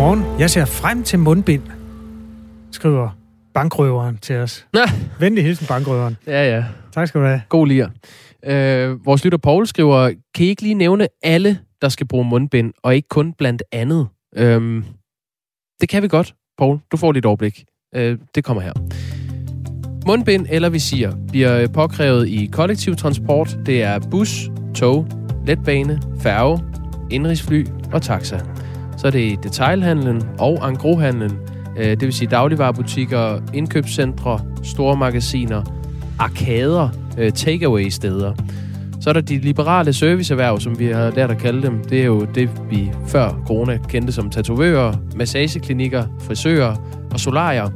Godmorgen. Jeg ser frem til mundbind, skriver bankrøveren til os. Nå. Venlig hilsen, bankrøveren. Ja, ja. Tak skal du have. God lir. Øh, vores lytter Paul skriver, kan I ikke lige nævne alle, der skal bruge mundbind, og ikke kun blandt andet? Øhm, det kan vi godt, Paul. Du får lidt overblik. Øh, det kommer her. Mundbind eller visir bliver påkrævet i kollektiv transport. Det er bus, tog, letbane, færge, indrigsfly og taxa. Så er det detailhandlen og angrohandlen, øh, det vil sige dagligvarerbutikker, indkøbscentre, store magasiner, arkader, øh, takeaway-steder. Så er der de liberale serviceerhverv, som vi har lært at kalde dem. Det er jo det, vi før corona kendte som tatovører, massageklinikker, frisører og solarier.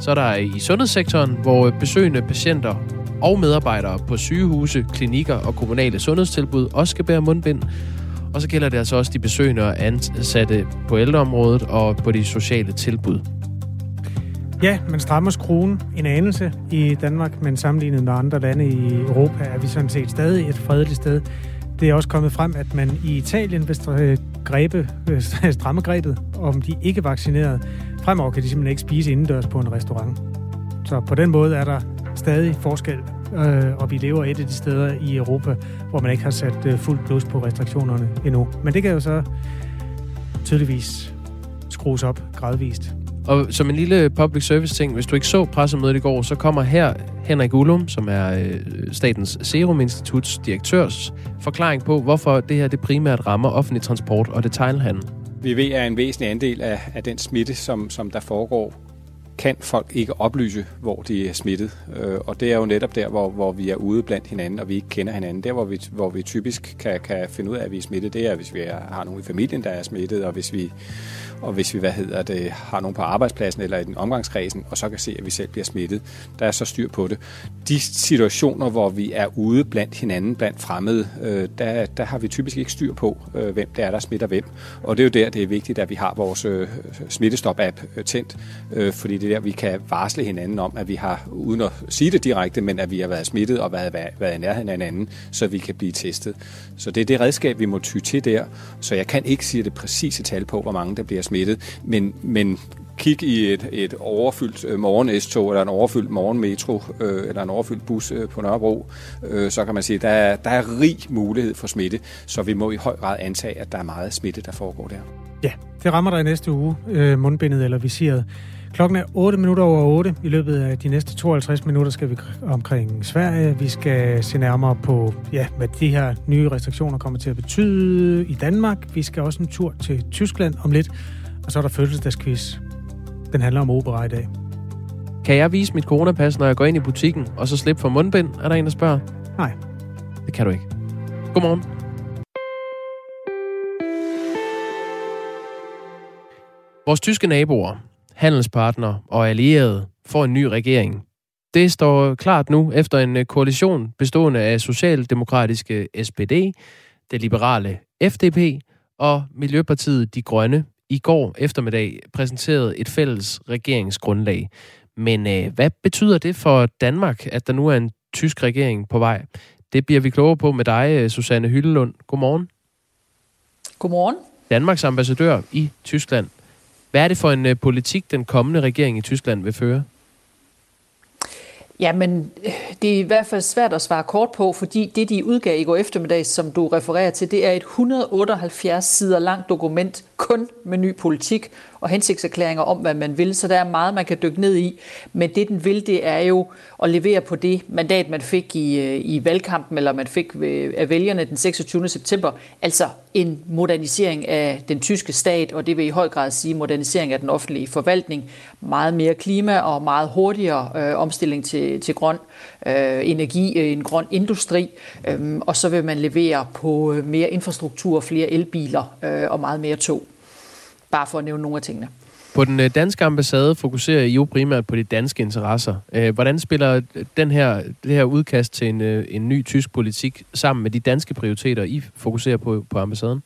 Så er der i sundhedssektoren, hvor besøgende patienter og medarbejdere på sygehuse, klinikker og kommunale sundhedstilbud også skal bære mundbind. Og så gælder det altså også de besøgende og ansatte på ældreområdet og på de sociale tilbud. Ja, man strammer skruen en anelse i Danmark, men sammenlignet med andre lande i Europa er vi sådan set stadig et fredeligt sted. Det er også kommet frem, at man i Italien vil grebe, øh, stramme grebet om de ikke vaccinerede. Fremover kan de simpelthen ikke spise indendørs på en restaurant. Så på den måde er der stadig forskel, øh, og vi lever et af de steder i Europa, hvor man ikke har sat øh, fuldt plus på restriktionerne endnu. Men det kan jo så tydeligvis skrues op gradvist. Og som en lille public service ting, hvis du ikke så pressemødet i går, så kommer her Henrik Ullum, som er øh, Statens Serum Instituts direktørs forklaring på, hvorfor det her det primært rammer offentlig transport og detailhandel. Vi ved, at en væsentlig andel af, af den smitte, som, som der foregår, kan folk ikke oplyse, hvor de er smittet. Øh, og det er jo netop der, hvor, hvor vi er ude blandt hinanden, og vi ikke kender hinanden. Der, hvor vi, hvor vi typisk kan, kan finde ud af, at vi er smittet, det er, hvis vi er, har nogen i familien, der er smittet, og hvis vi og hvis vi hvad hedder det, har nogen på arbejdspladsen eller i den omgangskredsen, og så kan se, at vi selv bliver smittet, der er så styr på det. De situationer, hvor vi er ude blandt hinanden, blandt fremmede, øh, der, der har vi typisk ikke styr på, øh, hvem det er, der smitter hvem. Og det er jo der, det er vigtigt, at vi har vores øh, smittestop-app tændt, øh, fordi det er der, vi kan varsle hinanden om, at vi har, uden at sige det direkte, men at vi har været smittet og været, været i nærheden af hinanden, så vi kan blive testet. Så det er det redskab, vi må ty til der. Så jeg kan ikke sige det præcise tal på, hvor mange der bliver smittet, men, men kig i et, et overfyldt øh, morgen-S-tog, eller en overfyldt morgen-metro, øh, eller en overfyldt bus øh, på Nørrebro, øh, så kan man sige, at der er, der er rig mulighed for smitte, så vi må i høj grad antage, at der er meget smitte, der foregår der. Ja, det rammer dig i næste uge, øh, mundbindet eller visiret. Klokken er 8 minutter over 8. I løbet af de næste 52 minutter skal vi omkring Sverige. Vi skal se nærmere på, ja, hvad de her nye restriktioner kommer til at betyde i Danmark. Vi skal også en tur til Tyskland om lidt. Og så er der fødselsdagsquiz. Den handler om opera i dag. Kan jeg vise mit coronapas, når jeg går ind i butikken, og så slippe for mundbind? Er der en, der spørger? Nej. Det kan du ikke. Godmorgen. Vores tyske naboer, handelspartnere og allierede får en ny regering. Det står klart nu efter en koalition bestående af socialdemokratiske SPD, det liberale FDP og Miljøpartiet De Grønne i går eftermiddag præsenterede et fælles regeringsgrundlag. Men øh, hvad betyder det for Danmark, at der nu er en tysk regering på vej? Det bliver vi klogere på med dig, øh, Susanne Hyllelund. Godmorgen. Godmorgen. Danmarks ambassadør i Tyskland. Hvad er det for en øh, politik, den kommende regering i Tyskland vil føre? Jamen, det er i hvert fald svært at svare kort på, fordi det, de udgav i går eftermiddag, som du refererer til, det er et 178 sider langt dokument, kun med ny politik og hensigtserklæringer om, hvad man vil. Så der er meget, man kan dykke ned i. Men det, den vil, det er jo at levere på det mandat, man fik i, øh, i valgkampen, eller man fik øh, af vælgerne den 26. september. Altså en modernisering af den tyske stat, og det vil i høj grad sige modernisering af den offentlige forvaltning. Meget mere klima og meget hurtigere øh, omstilling til, til grøn øh, Øh, energi, øh, en grøn industri. Øh, og så vil man levere på øh, mere infrastruktur, flere elbiler øh, og meget mere tog. Bare for at nævne nogle af tingene. På den danske ambassade fokuserer I jo primært på de danske interesser. Hvordan spiller den her, det her udkast til en, en ny tysk politik sammen med de danske prioriteter, I fokuserer på på ambassaden?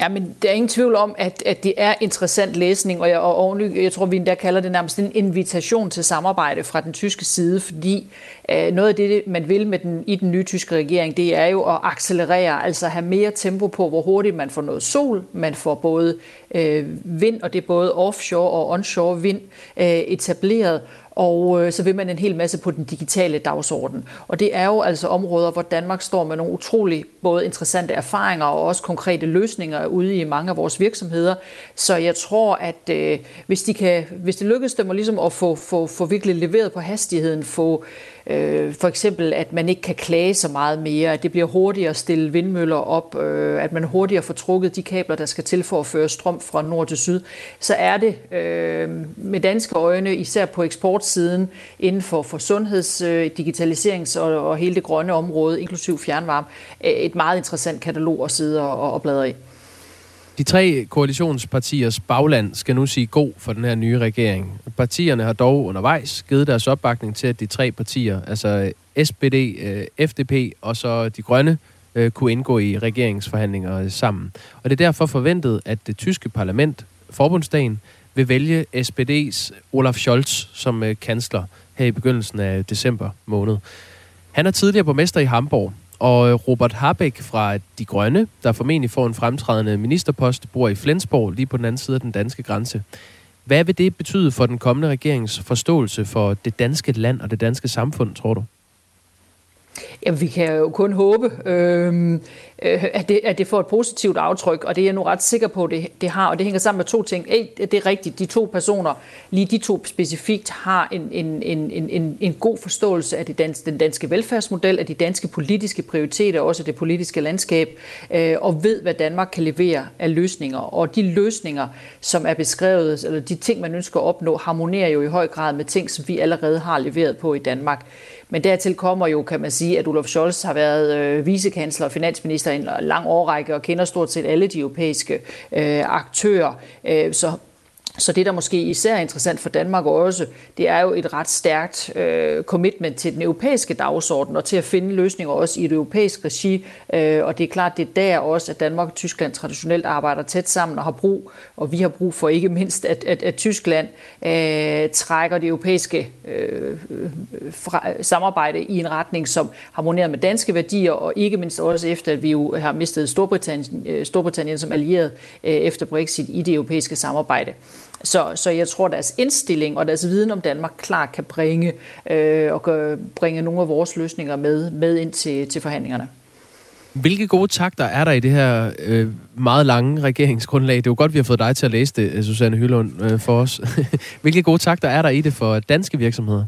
Ja, men der er ingen tvivl om, at, at det er interessant læsning, og jeg, og jeg tror, vi endda kalder det nærmest en invitation til samarbejde fra den tyske side, fordi øh, noget af det, man vil med den, i den nye tyske regering, det er jo at accelerere, altså have mere tempo på, hvor hurtigt man får noget sol, man får både øh, vind, og det er både offshore og onshore vind øh, etableret, og øh, så vil man en hel masse på den digitale dagsorden. Og det er jo altså områder, hvor Danmark står med nogle utrolig både interessante erfaringer og også konkrete løsninger ude i mange af vores virksomheder. Så jeg tror, at øh, hvis, de kan, hvis det lykkes dem at, ligesom at få, få, få virkelig leveret på hastigheden, få Øh, Øh, for eksempel, at man ikke kan klage så meget mere, at det bliver hurtigere at stille vindmøller op, øh, at man hurtigere får trukket de kabler, der skal til for at føre strøm fra nord til syd, så er det øh, med danske øjne, især på eksportsiden, inden for, for sundheds-, øh, digitaliserings- og, og hele det grønne område, inklusiv fjernvarme, øh, et meget interessant katalog at sidde og, og bladre i. De tre koalitionspartiers bagland skal nu sige god for den her nye regering. Partierne har dog undervejs givet deres opbakning til, at de tre partier, altså eh, SPD, eh, FDP og så de grønne, eh, kunne indgå i regeringsforhandlinger sammen. Og det er derfor forventet, at det tyske parlament, forbundsdagen, vil vælge SPD's Olaf Scholz som kansler her i begyndelsen af december måned. Han er tidligere borgmester i Hamburg, og øh, Robert Habeck fra De Grønne, der formentlig får en fremtrædende ministerpost, bor i Flensborg, lige på den anden side af den danske grænse. Hvad vil det betyde for den kommende regerings forståelse for det danske land og det danske samfund, tror du? Jamen, vi kan jo kun håbe, øhm, øh, at, det, at det får et positivt aftryk, og det er jeg nu ret sikker på, at det, det har, og det hænger sammen med to ting. Et, det er rigtigt, de to personer, lige de to specifikt, har en, en, en, en, en god forståelse af det danske, den danske velfærdsmodel, af de danske politiske prioriteter, også det politiske landskab, øh, og ved, hvad Danmark kan levere af løsninger. Og de løsninger, som er beskrevet, eller de ting, man ønsker at opnå, harmonerer jo i høj grad med ting, som vi allerede har leveret på i Danmark. Men dertil kommer jo, kan man sige, at Olaf Scholz har været øh, vicekansler og finansminister i en lang årrække og kender stort set alle de europæiske øh, aktører. Øh, så så det, der måske især er interessant for Danmark også, det er jo et ret stærkt øh, commitment til den europæiske dagsorden og til at finde løsninger også i et europæisk regi. Øh, og det er klart, det er der også, at Danmark og Tyskland traditionelt arbejder tæt sammen og har brug, og vi har brug for ikke mindst, at, at, at Tyskland øh, trækker det europæiske øh, fra, samarbejde i en retning, som harmonerer med danske værdier, og ikke mindst også efter, at vi jo har mistet Storbritannien, øh, Storbritannien som allieret øh, efter Brexit i det europæiske samarbejde. Så, så jeg tror, deres indstilling og deres viden om Danmark klart kan bringe, øh, og kan bringe nogle af vores løsninger med, med ind til, til forhandlingerne. Hvilke gode takter er der i det her øh, meget lange regeringsgrundlag? Det er jo godt, vi har fået dig til at læse det, Susanne Hylund, øh, for os. Hvilke gode takter er der i det for danske virksomheder?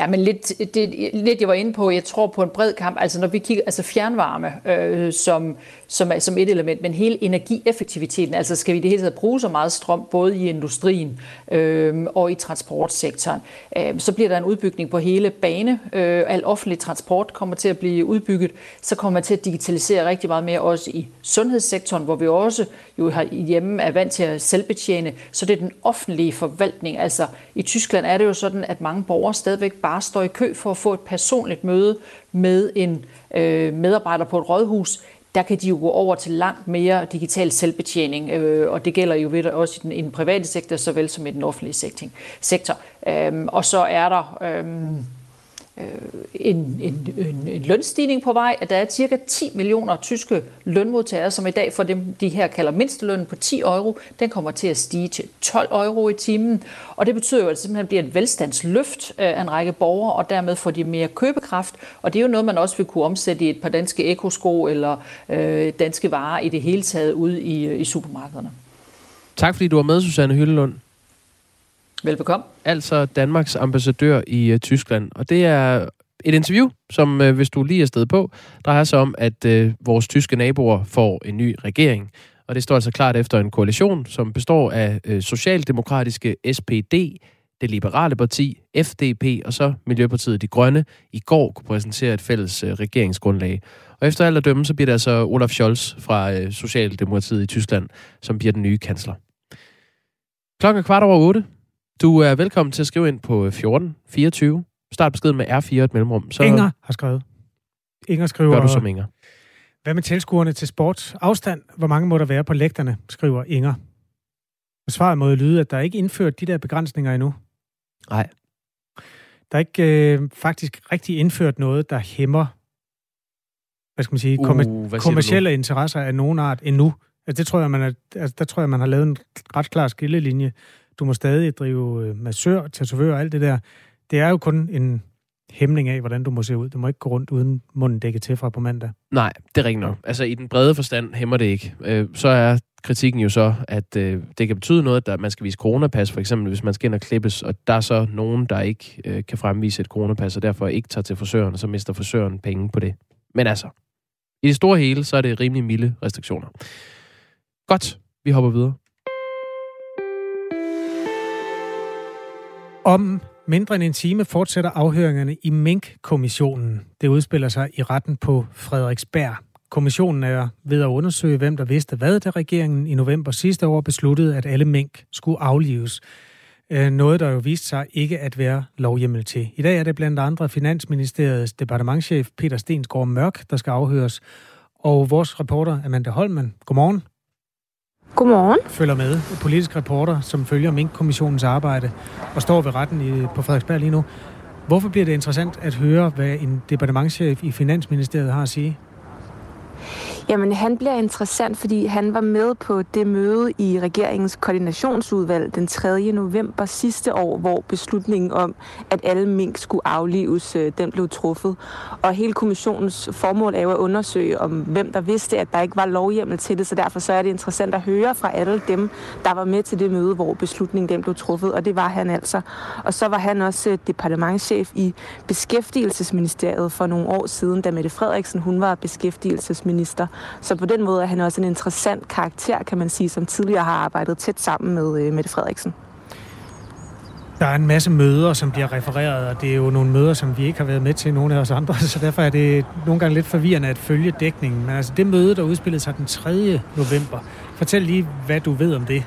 Ja, men lidt, det, lidt jeg var inde på, jeg tror på en bred kamp, altså når vi kigger, altså fjernvarme øh, som, som, som et element, men hele energieffektiviteten, altså skal vi det hele taget bruge så meget strøm, både i industrien øh, og i transportsektoren, øh, så bliver der en udbygning på hele bane, øh, al offentlig transport kommer til at blive udbygget, så kommer man til at digitalisere rigtig meget mere også i sundhedssektoren, hvor vi også jo har hjemme er vant til at selvbetjene, så det er den offentlige forvaltning, altså i Tyskland er det jo sådan, at mange borgere stadigvæk bare står i kø for at få et personligt møde med en øh, medarbejder på et rådhus, der kan de jo gå over til langt mere digital selvbetjening, øh, og det gælder jo ved også i den, i den private sektor, såvel som i den offentlige sektor. Øhm, og så er der... Øh, Øh, en, en, en, en lønstigning på vej, at der er cirka 10 millioner tyske lønmodtagere, som i dag får dem, de her kalder mindstelønnen på 10 euro, den kommer til at stige til 12 euro i timen. Og det betyder jo, at det simpelthen bliver et velstandsløft øh, af en række borgere, og dermed får de mere købekraft. Og det er jo noget, man også vil kunne omsætte i et par danske ekosko eller øh, danske varer i det hele taget ude i, øh, i supermarkederne. Tak fordi du var med, Susanne Hyllelund. Velbekomme. Altså Danmarks ambassadør i uh, Tyskland. Og det er et interview, som uh, hvis du lige er sted på, drejer sig om, at uh, vores tyske naboer får en ny regering. Og det står altså klart efter en koalition, som består af uh, socialdemokratiske SPD, det liberale parti, FDP og så Miljøpartiet De Grønne i går kunne præsentere et fælles uh, regeringsgrundlag. Og efter alt at dømme, så bliver det altså Olaf Scholz fra uh, Socialdemokratiet i Tyskland, som bliver den nye kansler. Klokken er kvart over otte. Du er velkommen til at skrive ind på 14 24. Start beskeden med R4 et mellemrum. Så Inger har skrevet. Inger skriver... Gør du som Inger. Hvad med tilskuerne til sport? Afstand, hvor mange må der være på lægterne, skriver Inger. Og svaret må lyde, at der er ikke indført de der begrænsninger endnu. Nej. Der er ikke øh, faktisk rigtig indført noget, der hæmmer hvad skal man sige, kommer, uh, kommersielle interesser af nogen art endnu. Altså, det tror jeg, man er, altså, der tror jeg, man har lavet en ret klar skillelinje. Du må stadig drive øh, massør, tatovør og alt det der. Det er jo kun en hæmning af, hvordan du må se ud. Du må ikke gå rundt uden munden dækket til fra på mandag. Nej, det er rigtigt nok. Altså i den brede forstand hæmmer det ikke. Øh, så er kritikken jo så, at øh, det kan betyde noget, at man skal vise coronapas, for eksempel hvis man skal ind og klippes, og der er så nogen, der ikke øh, kan fremvise et coronapas, og derfor ikke tager til frisøren, og så mister frisøren penge på det. Men altså, i det store hele, så er det rimelig milde restriktioner. Godt, vi hopper videre. Om mindre end en time fortsætter afhøringerne i Mink-kommissionen. Det udspiller sig i retten på Frederiksberg. Kommissionen er ved at undersøge, hvem der vidste hvad, da regeringen i november sidste år besluttede, at alle mink skulle aflives. Øh, noget, der jo viste sig ikke at være lovhjemmel til. I dag er det blandt andre Finansministeriets departementchef Peter Stensgaard Mørk, der skal afhøres, og vores reporter Amanda Holmen. Godmorgen. Godmorgen. Følger med. Politisk reporter, som følger Mink-kommissionens arbejde og står ved retten i, på Frederiksberg lige nu. Hvorfor bliver det interessant at høre, hvad en departementchef i Finansministeriet har at sige? Jamen, han bliver interessant, fordi han var med på det møde i regeringens koordinationsudvalg den 3. november sidste år, hvor beslutningen om, at alle mink skulle aflives, øh, den blev truffet. Og hele kommissionens formål er jo at undersøge, om hvem der vidste, at der ikke var lovhjemmel til det, så derfor så er det interessant at høre fra alle dem, der var med til det møde, hvor beslutningen den blev truffet, og det var han altså. Og så var han også øh, departementschef i Beskæftigelsesministeriet for nogle år siden, da Mette Frederiksen hun var beskæftigelsesminister. Så på den måde er han også en interessant karakter, kan man sige, som tidligere har arbejdet tæt sammen med øh, Mette Frederiksen. Der er en masse møder, som bliver refereret, og det er jo nogle møder, som vi ikke har været med til, nogle af os andre, så derfor er det nogle gange lidt forvirrende at følge dækningen. Men altså det møde, der udspillede sig den 3. november, fortæl lige, hvad du ved om det.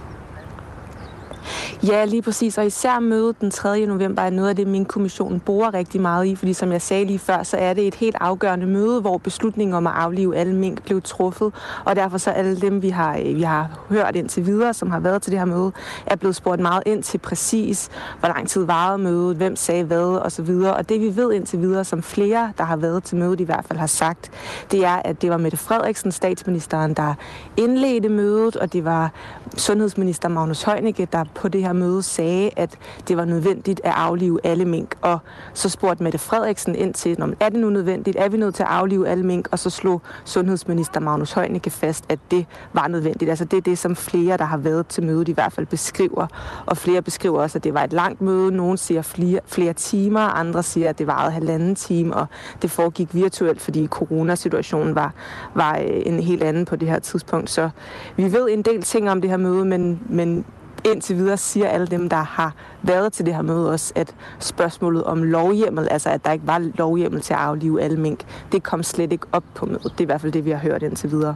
Ja, lige præcis. Og især mødet den 3. november er noget af det, min kommission bruger rigtig meget i, fordi som jeg sagde lige før, så er det et helt afgørende møde, hvor beslutningen om at aflive alle mink blev truffet. Og derfor så alle dem, vi har, øh, vi har hørt indtil videre, som har været til det her møde, er blevet spurgt meget ind til præcis, hvor lang tid varede mødet, hvem sagde hvad osv. Og det vi ved indtil videre, som flere, der har været til mødet i hvert fald har sagt, det er, at det var Mette Frederiksen, statsministeren, der indledte mødet, og det var sundhedsminister Magnus Heunicke, der på det her møde sagde, at det var nødvendigt at aflive alle mink. Og så spurgte Mette Frederiksen ind til, om er det nu nødvendigt? Er vi nødt til at aflive alle mink? Og så slog sundhedsminister Magnus Heunicke fast, at det var nødvendigt. Altså det er det, som flere, der har været til mødet, i hvert fald beskriver. Og flere beskriver også, at det var et langt møde. Nogle siger flere, flere timer, andre siger, at det varede halvanden time, og det foregik virtuelt, fordi coronasituationen var, var øh, en helt anden på det her tidspunkt. Så vi ved en del ting om det her møde, men, men indtil videre siger alle dem, der har været til det her møde også, at spørgsmålet om lovhjemmel, altså at der ikke var lovhjemmel til at aflive alle mink, det kom slet ikke op på mødet. Det er i hvert fald det, vi har hørt indtil videre.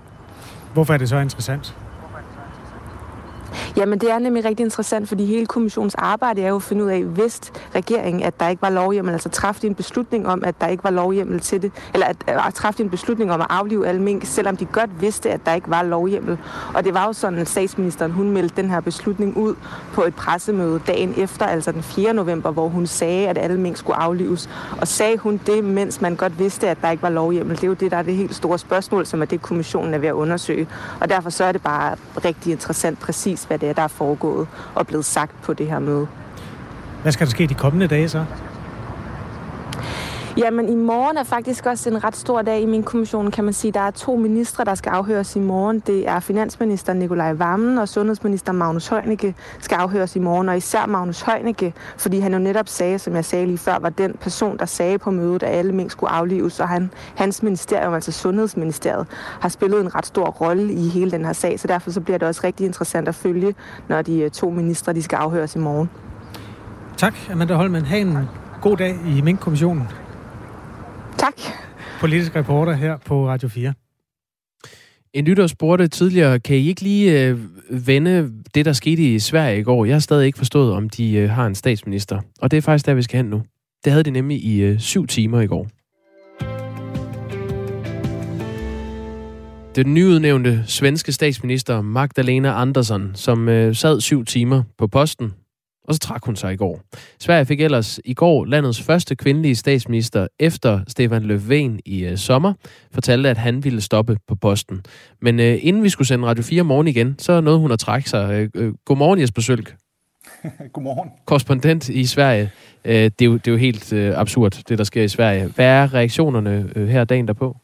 Hvorfor er det så interessant? Jamen det er nemlig rigtig interessant, fordi hele kommissionens arbejde er jo at finde ud af, hvis regeringen, at der ikke var lovhjemmel, altså træffede en beslutning om, at der ikke var lovhjemmel til det, eller at, øh, at træffede en beslutning om at aflive alle mink, selvom de godt vidste, at der ikke var lovhjemmel. Og det var jo sådan, at statsministeren hun meldte den her beslutning ud på et pressemøde dagen efter, altså den 4. november, hvor hun sagde, at alle mink skulle aflives. Og sagde hun det, mens man godt vidste, at der ikke var lovhjemmel. Det er jo det, der er det helt store spørgsmål, som er det, kommissionen er ved at undersøge. Og derfor så er det bare rigtig interessant præcis, hvad det er, der er foregået og blevet sagt på det her møde. Hvad skal der ske de kommende dage så? Jamen, i morgen er faktisk også en ret stor dag i min kommission, kan man sige. Der er to ministre, der skal afhøres i morgen. Det er finansminister Nikolaj Vammen og sundhedsminister Magnus Heunicke skal afhøres i morgen. Og især Magnus Heunicke, fordi han jo netop sagde, som jeg sagde lige før, var den person, der sagde på mødet, at alle mink skulle aflives. Og han, hans ministerium, altså Sundhedsministeriet, har spillet en ret stor rolle i hele den her sag. Så derfor så bliver det også rigtig interessant at følge, når de øh, to ministre de skal afhøres i morgen. Tak, Amanda Holmen. Ha' en god dag i Mink-kommissionen. Tak. Politisk reporter her på Radio 4. En lytter spurgte tidligere, kan I ikke lige øh, vende det, der skete i Sverige i går? Jeg har stadig ikke forstået, om de øh, har en statsminister. Og det er faktisk der, vi skal hen nu. Det havde de nemlig i øh, syv timer i går. Den nyudnævnte svenske statsminister Magdalena Andersson, som øh, sad syv timer på posten, og så trak hun sig i går. Sverige fik ellers i går landets første kvindelige statsminister efter Stefan Löfven i øh, sommer, fortalte, at han ville stoppe på posten. Men øh, inden vi skulle sende Radio 4 morgen igen, så nåede hun at trække sig. Øh, øh, godmorgen Jesper Sølk. Godmorgen. Korrespondent i Sverige. Øh, det, er jo, det er jo helt øh, absurd, det der sker i Sverige. Hvad er reaktionerne øh, her dagen derpå?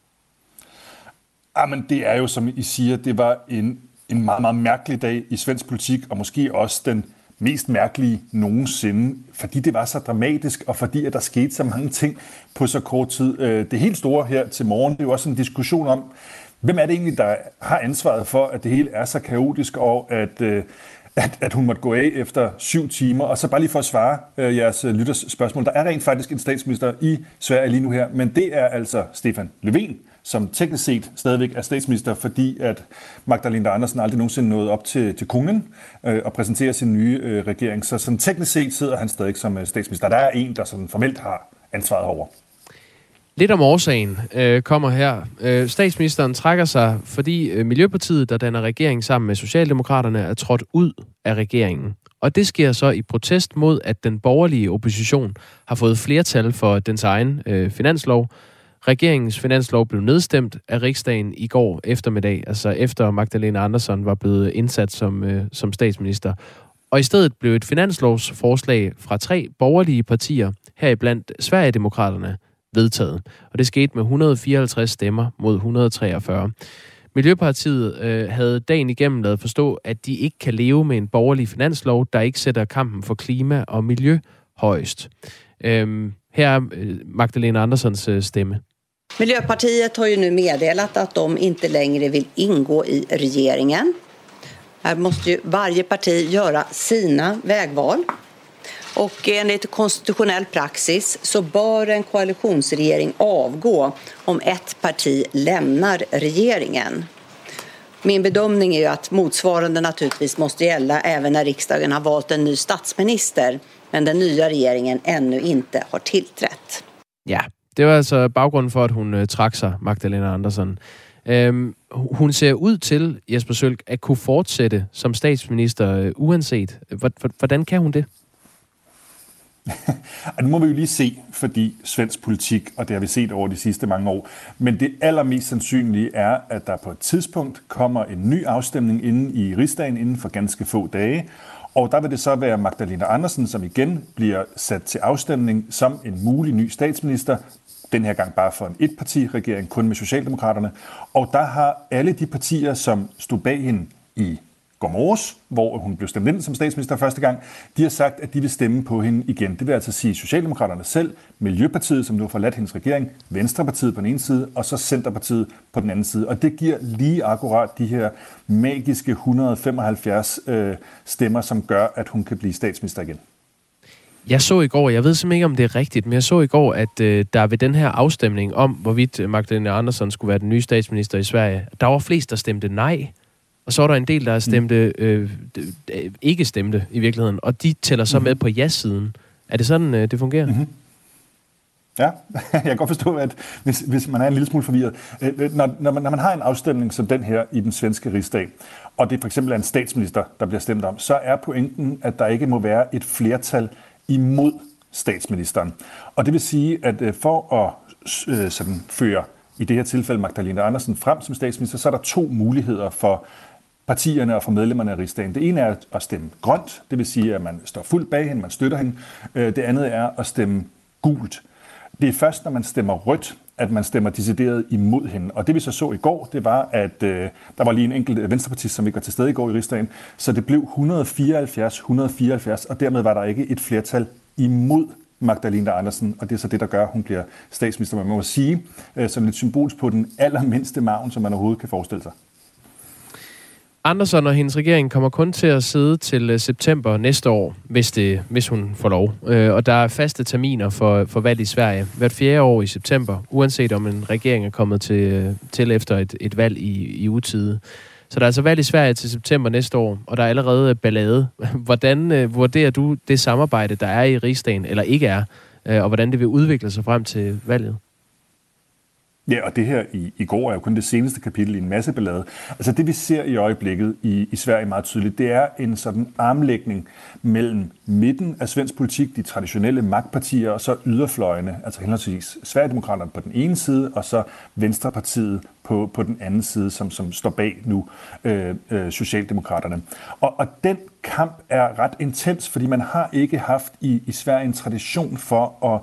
Jamen, det er jo, som I siger, det var en, en meget, meget mærkelig dag i svensk politik, og måske også den mest mærkelige nogensinde, fordi det var så dramatisk, og fordi at der skete så mange ting på så kort tid. Øh, det helt store her til morgen, det er jo også en diskussion om, hvem er det egentlig, der har ansvaret for, at det hele er så kaotisk, og at, øh, at, at hun måtte gå af efter syv timer. Og så bare lige for at svare øh, jeres øh, lytters spørgsmål. Der er rent faktisk en statsminister i Sverige lige nu her, men det er altså Stefan Löfven, som teknisk set stadigvæk er statsminister, fordi at Magdalena Andersen aldrig nogensinde nåede op til, til kongen øh, og præsenterer sin nye øh, regering. Så sådan teknisk set sidder han stadig som øh, statsminister. Der er en, der sådan formelt har ansvaret over. Lidt om årsagen øh, kommer her. Øh, statsministeren trækker sig, fordi øh, Miljøpartiet, der danner regering sammen med Socialdemokraterne, er trådt ud af regeringen. Og det sker så i protest mod, at den borgerlige opposition har fået flertal for dens egen øh, finanslov, Regeringens finanslov blev nedstemt af riksdagen i går eftermiddag, altså efter Magdalena Andersson var blevet indsat som, øh, som statsminister. Og i stedet blev et finanslovsforslag fra tre borgerlige partier, heriblandt Sverigedemokraterne, vedtaget. Og det skete med 154 stemmer mod 143. Miljøpartiet øh, havde dagen igennem lavet forstå, at de ikke kan leve med en borgerlig finanslov, der ikke sætter kampen for klima og miljø højst. Øhm, her er øh, Magdalena Anderssons øh, stemme. Miljöpartiet har ju nu meddelat att de inte längre vill ingå i regeringen. Här måste ju varje parti göra sina vägval. Och enligt konstitutionell praxis så bör en koalitionsregering avgå om ett parti lämnar regeringen. Min bedömning är ju att motsvarande naturligtvis måste gälla även när riksdagen har valt en ny statsminister men den nya regeringen ännu inte har tillträtt. Ja, det var altså baggrunden for, at hun øh, trak sig, Magdalena Andersen. Øhm, hun ser ud til, Jesper Sølk, at kunne fortsætte som statsminister øh, uanset. Hvordan kan hun det? nu må vi jo lige se, fordi svensk politik, og det har vi set over de sidste mange år, men det allermest sandsynlige er, at der på et tidspunkt kommer en ny afstemning inden i rigsdagen inden for ganske få dage, og der vil det så være Magdalena Andersen, som igen bliver sat til afstemning som en mulig ny statsminister, den her gang bare for en etpartiregering, kun med Socialdemokraterne. Og der har alle de partier, som stod bag hende i går morges, hvor hun blev stemt ind som statsminister første gang, de har sagt, at de vil stemme på hende igen. Det vil altså sige Socialdemokraterne selv, Miljøpartiet, som nu har forladt hendes regering, Venstrepartiet på den ene side, og så Centerpartiet på den anden side. Og det giver lige akkurat de her magiske 175 øh, stemmer, som gør, at hun kan blive statsminister igen. Jeg så i går, jeg ved simpelthen ikke, om det er rigtigt, men jeg så i går, at øh, der ved den her afstemning om, hvorvidt Magdalena Andersson skulle være den nye statsminister i Sverige, der var flest, der stemte nej. Og så var der en del, der stemte, øh, ikke stemte i virkeligheden, og de tæller så mm-hmm. med på ja-siden. Er det sådan, øh, det fungerer? Mm-hmm. Ja, jeg kan godt forstå, at hvis, hvis man er en lille smule forvirret. Øh, når, når, man, når man har en afstemning som den her i den svenske rigsdag, og det for eksempel er en statsminister, der bliver stemt om, så er pointen, at der ikke må være et flertal imod statsministeren. Og det vil sige, at øh, for at øh, sådan, føre i det her tilfælde Magdalena Andersen frem som statsminister, så er der to muligheder for partierne og for medlemmerne af rigsdagen. Det ene er at stemme grønt, det vil sige, at man står fuldt bag hende, man støtter hende. Øh, det andet er at stemme gult. Det er først, når man stemmer rødt, at man stemmer decideret imod hende. Og det vi så så i går, det var, at øh, der var lige en enkelt venstrepartist, som ikke var til stede i går i rigsdagen, så det blev 174-174, og dermed var der ikke et flertal imod Magdalena Andersen, og det er så det, der gør, at hun bliver statsminister. Man må sige, øh, som lidt symbolisk på den allermindste maven, som man overhovedet kan forestille sig. Andersen og hendes regering kommer kun til at sidde til øh, september næste år, hvis, det, hvis hun får lov. Øh, og der er faste terminer for, for valg i Sverige hvert fjerde år i september, uanset om en regering er kommet til, øh, til efter et, et valg i, i utide. Så der er altså valg i Sverige til september næste år, og der er allerede ballade. Hvordan vurderer du det samarbejde, der er i rigsdagen, eller ikke er, og hvordan det vil udvikle sig frem til valget? Ja, og det her i, i går er jo kun det seneste kapitel i en masse ballade. Altså det, vi ser i øjeblikket i, i Sverige meget tydeligt, det er en sådan armlægning mellem midten af svensk politik, de traditionelle magtpartier, og så yderfløjene, altså henholdsvis Sverigedemokraterne på den ene side, og så Venstrepartiet på, på den anden side, som, som står bag nu øh, øh, Socialdemokraterne. Og, og den kamp er ret intens, fordi man har ikke haft i, i Sverige en tradition for at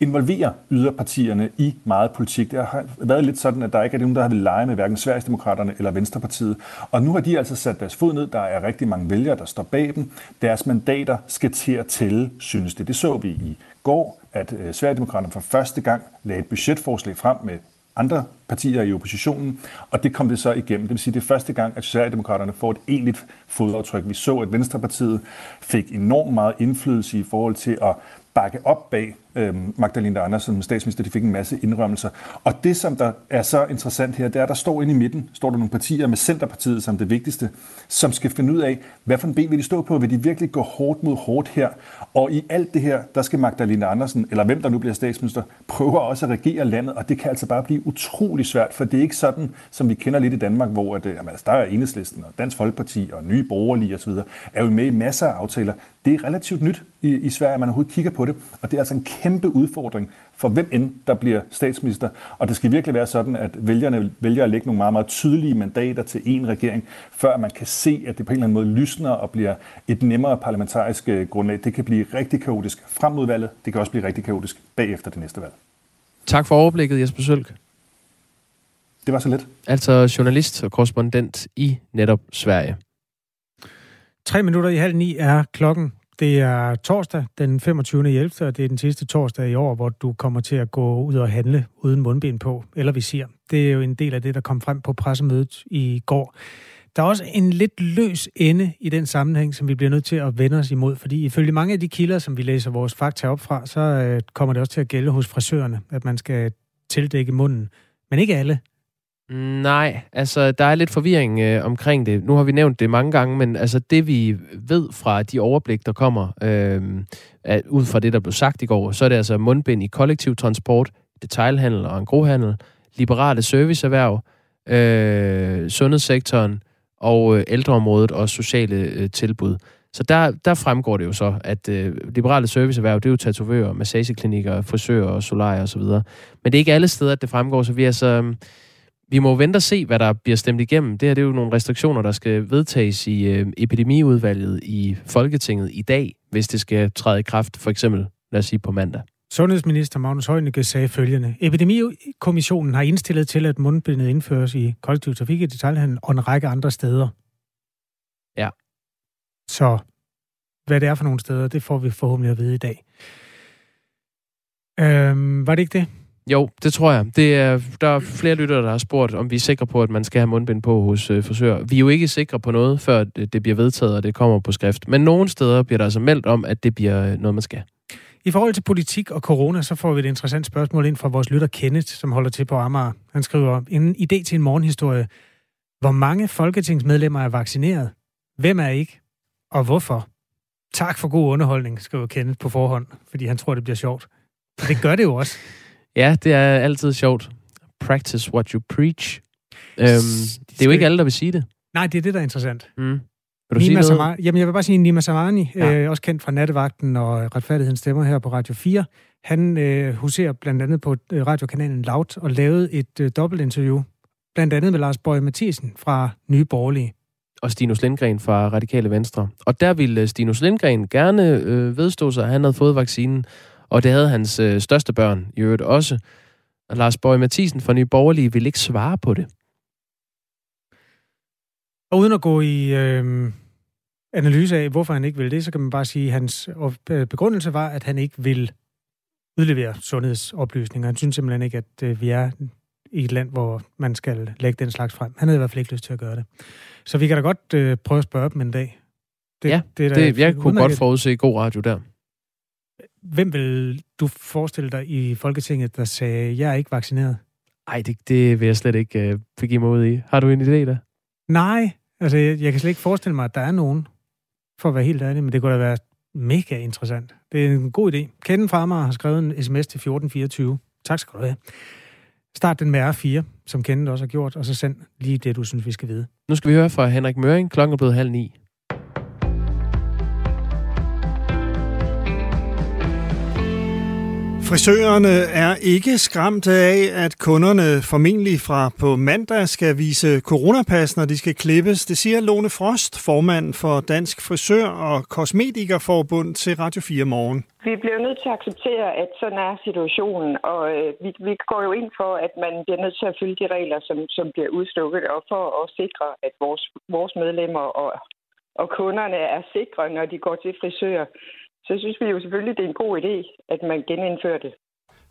involverer yderpartierne i meget politik. Det har været lidt sådan, at der ikke er nogen, der har vil lege med hverken Sverigesdemokraterne eller Venstrepartiet. Og nu har de altså sat deres fod ned. Der er rigtig mange vælgere, der står bag dem. Deres mandater skal til at tælle, synes det. Det så vi i går, at øh, Sverigedemokraterne for første gang lagde et budgetforslag frem med andre partier i oppositionen, og det kom det så igennem. Det vil sige, det er første gang, at Socialdemokraterne får et egentligt fodaftryk. Vi så, at Venstrepartiet fik enormt meget indflydelse i forhold til at bakke op bag øh, Magdalena Andersen som statsminister. De fik en masse indrømmelser. Og det, som der er så interessant her, det er, at der står inde i midten, står der nogle partier med Centerpartiet som det vigtigste, som skal finde ud af, hvad for en ben vil de stå på? Vil de virkelig gå hårdt mod hårdt her? Og i alt det her, der skal Magdalena Andersen, eller hvem der nu bliver statsminister, prøve også at regere landet, og det kan altså bare blive utrolig svært, for det er ikke sådan, som vi kender lidt i Danmark, hvor at, øh, jamen, altså, der er Enhedslisten og Dansk Folkeparti og Nye Borgerlige osv., er jo med i masser af aftaler. Det er relativt nyt i, i Sverige, at man overhovedet kigger på det, og det er altså en kæmpe udfordring for hvem end der bliver statsminister. Og det skal virkelig være sådan, at vælgerne vælger at lægge nogle meget, meget tydelige mandater til en regering, før man kan se, at det på en eller anden måde lysner og bliver et nemmere parlamentarisk øh, grundlag. Det kan blive rigtig kaotisk frem mod valget. Det kan også blive rigtig kaotisk bagefter det næste valg. Tak for overblikket, Jesper Sølk. Det var så let. Altså journalist og korrespondent i netop Sverige. Tre minutter i halv ni er klokken. Det er torsdag den 25. 11. og det er den sidste torsdag i år, hvor du kommer til at gå ud og handle uden mundbind på, eller vi siger. Det er jo en del af det, der kom frem på pressemødet i går. Der er også en lidt løs ende i den sammenhæng, som vi bliver nødt til at vende os imod, fordi ifølge mange af de kilder, som vi læser vores fakta op fra, så øh, kommer det også til at gælde hos frisørerne, at man skal tildække munden. Men ikke alle. Nej, altså der er lidt forvirring øh, omkring det. Nu har vi nævnt det mange gange, men altså det vi ved fra de overblik, der kommer øh, at, ud fra det, der blev sagt i går, så er det altså mundbind i kollektiv transport, detailhandel og grohandel, liberale serviceerhverv, øh, sundhedssektoren og øh, ældreområdet og sociale øh, tilbud. Så der, der fremgår det jo så, at øh, liberale serviceerhverv, det er jo tatovører, massageklinikker, frisører og solarier osv. Men det er ikke alle steder, at det fremgår, så vi er så... Øh, vi må vente og se, hvad der bliver stemt igennem. Det her det er jo nogle restriktioner, der skal vedtages i øh, epidemiudvalget i Folketinget i dag, hvis det skal træde i kraft, for eksempel, lad os sige, på mandag. Sundhedsminister Magnus Heunicke sagde følgende. Epidemikommissionen har indstillet til, at mundbindet indføres i kollektiv trafik i detaljhandel og en række andre steder. Ja. Så hvad det er for nogle steder, det får vi forhåbentlig at vide i dag. Øhm, var det ikke det? Jo, det tror jeg. Det er, der er flere lyttere, der har spurgt, om vi er sikre på, at man skal have mundbind på hos øh, frisører. Vi er jo ikke sikre på noget, før det bliver vedtaget, og det kommer på skrift. Men nogle steder bliver der altså meldt om, at det bliver noget, man skal. I forhold til politik og corona, så får vi et interessant spørgsmål ind fra vores lytter Kenneth, som holder til på Amager. Han skriver, en idé til en morgenhistorie. Hvor mange folketingsmedlemmer er vaccineret? Hvem er ikke? Og hvorfor? Tak for god underholdning, skriver Kenneth på forhånd, fordi han tror, det bliver sjovt. Og det gør det jo også. Ja, det er altid sjovt. Practice what you preach. Øhm, det er jo ikke alle, der vil sige det. Nej, det er det, der er interessant. Mm. Vil du Nima sige noget? Samar- Jamen, jeg vil bare sige, Nima Samani, Ja. øh, også kendt fra Nattevagten og Retfærdighedens Stemmer her på Radio 4, han øh, huserer blandt andet på øh, radiokanalen Loud og lavede et øh, dobbeltinterview, blandt andet med Lars Bøje Mathisen fra Nye Borgerlige. og Stinus Lindgren fra Radikale Venstre. Og der ville Stinus Lindgren gerne øh, vedstå sig, at han havde fået vaccinen, og det havde hans øh, største børn i øvrigt også. Og Lars Borg Mathisen fra Nye Borgerlige ville ikke svare på det. Og uden at gå i øh, analyse af, hvorfor han ikke vil det, så kan man bare sige, at hans øh, begrundelse var, at han ikke vil udlevere sundhedsoplysninger. Han synes simpelthen ikke, at øh, vi er i et land, hvor man skal lægge den slags frem. Han havde i hvert fald ikke lyst til at gøre det. Så vi kan da godt øh, prøve at spørge dem en dag. Det, Ja, det det jeg kunne godt forudse god radio der. Hvem vil du forestille dig i Folketinget, der sagde, jeg er ikke vaccineret? Ej, det, det vil jeg slet ikke øh, begive mig ud i. Har du en idé der? Nej, altså jeg, jeg kan slet ikke forestille mig, at der er nogen, for at være helt ærlig, men det kunne da være mega interessant. Det er en god idé. Kenden Farmer har skrevet en sms til 1424. Tak skal du have. Start den med R4, som Kenneth også har gjort, og så send lige det, du synes, vi skal vide. Nu skal vi høre fra Henrik Møring. Klokken er blevet halv ni. Frisørerne er ikke skræmte af, at kunderne formentlig fra på mandag skal vise coronapas, når de skal klippes. Det siger Lone Frost, formand for Dansk Frisør- og Kosmetikerforbund til Radio 4 Morgen. Vi bliver nødt til at acceptere, at sådan er situationen, og øh, vi, vi går jo ind for, at man bliver nødt til at følge de regler, som, som bliver udstukket, og for at sikre, at vores, vores medlemmer og, og kunderne er sikre, når de går til frisør så synes vi jo selvfølgelig, det er en god idé, at man genindfører det.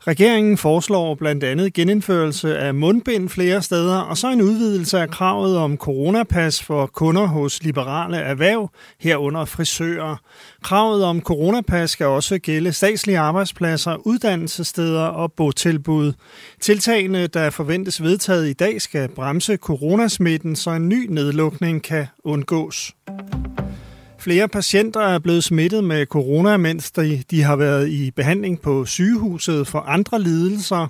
Regeringen foreslår blandt andet genindførelse af mundbind flere steder, og så en udvidelse af kravet om coronapas for kunder hos liberale erhverv, herunder frisører. Kravet om coronapas skal også gælde statslige arbejdspladser, uddannelsessteder og botilbud. Tiltagene, der forventes vedtaget i dag, skal bremse coronasmitten, så en ny nedlukning kan undgås. Flere patienter er blevet smittet med corona, mens de, de har været i behandling på sygehuset for andre lidelser.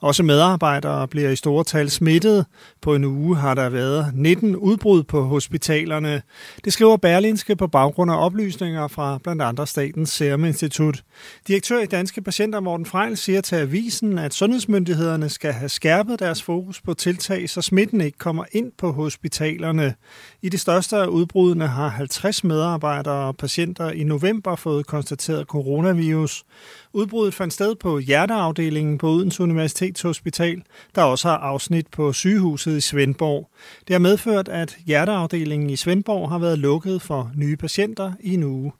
Også medarbejdere bliver i store tal smittet. På en uge har der været 19 udbrud på hospitalerne. Det skriver Berlinske på baggrund af oplysninger fra blandt andre Statens Serum Institut. Direktør i Danske Patienter Morten Frejl siger til avisen, at sundhedsmyndighederne skal have skærpet deres fokus på tiltag, så smitten ikke kommer ind på hospitalerne. I det største af udbrudene har 50 medarbejdere og patienter i november fået konstateret coronavirus. Udbruddet fandt sted på hjerteafdelingen på Odense Universitetshospital, der også har afsnit på sygehuset i Svendborg. Det har medført, at hjerteafdelingen i Svendborg har været lukket for nye patienter i en uge.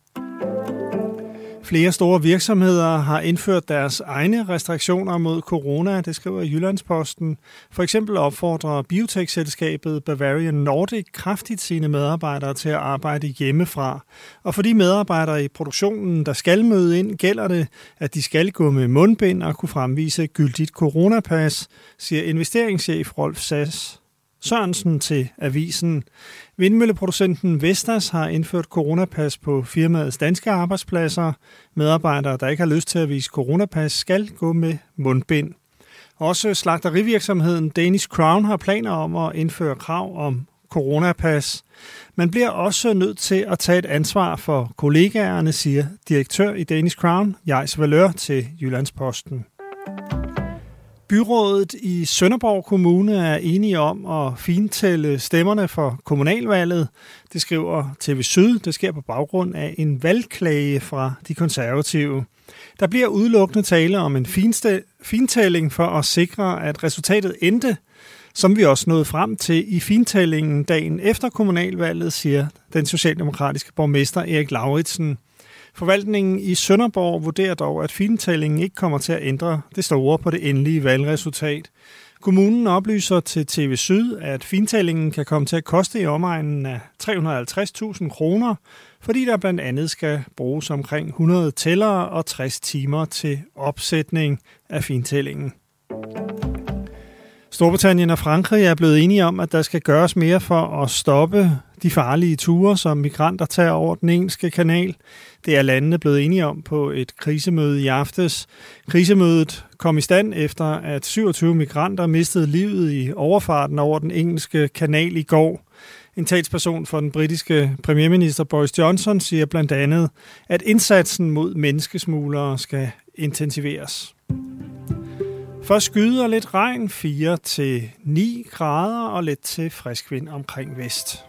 Flere store virksomheder har indført deres egne restriktioner mod corona, det skriver Jyllandsposten. For eksempel opfordrer biotech-selskabet Bavarian Nordic kraftigt sine medarbejdere til at arbejde hjemmefra. Og for de medarbejdere i produktionen, der skal møde ind, gælder det, at de skal gå med mundbind og kunne fremvise gyldigt coronapas, siger investeringschef Rolf Sass. Sørensen til avisen. Vindmølleproducenten Vestas har indført coronapas på firmaets danske arbejdspladser. Medarbejdere, der ikke har lyst til at vise coronapas, skal gå med mundbind. Også slagterivirksomheden Danish Crown har planer om at indføre krav om coronapas. Man bliver også nødt til at tage et ansvar for kollegaerne, siger direktør i Danish Crown, Jais Valør til Jyllandsposten. Byrådet i Sønderborg Kommune er enige om at fintælle stemmerne for kommunalvalget. Det skriver TV Syd. Det sker på baggrund af en valgklage fra de konservative. Der bliver udelukkende tale om en fintælling for at sikre, at resultatet endte, som vi også nåede frem til i fintællingen dagen efter kommunalvalget, siger den socialdemokratiske borgmester Erik Lauritsen. Forvaltningen i Sønderborg vurderer dog, at fintællingen ikke kommer til at ændre det store på det endelige valgresultat. Kommunen oplyser til TV Syd, at fintællingen kan komme til at koste i omegnen af 350.000 kroner, fordi der blandt andet skal bruges omkring 100 tællere og 60 timer til opsætning af fintællingen. Storbritannien og Frankrig er blevet enige om, at der skal gøres mere for at stoppe de farlige ture, som migranter tager over den engelske kanal. Det er landene blevet enige om på et krisemøde i aftes. Krisemødet kom i stand efter, at 27 migranter mistede livet i overfarten over den engelske kanal i går. En talsperson for den britiske premierminister Boris Johnson siger blandt andet, at indsatsen mod menneskesmuglere skal intensiveres. For skyder lidt regn 4 til 9 grader og lidt til frisk vind omkring vest.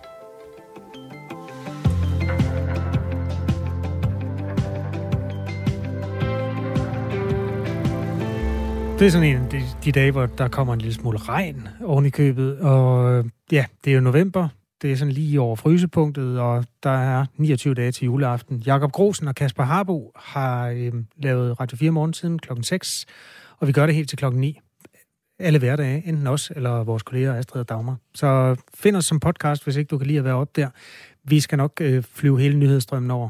Det er sådan en af de, de dage, hvor der kommer en lille smule regn oven i købet. Og øh, ja, det er jo november. Det er sådan lige over frysepunktet, og der er 29 dage til juleaften. Jakob Grosen og Kasper Harbo har øh, lavet Radio 4 morgen siden klokken 6, og vi gør det helt til klokken 9. Alle hverdage, enten os eller vores kolleger Astrid og Dagmar. Så find os som podcast, hvis ikke du kan lide at være op der. Vi skal nok øh, flyve hele nyhedsstrømmen over.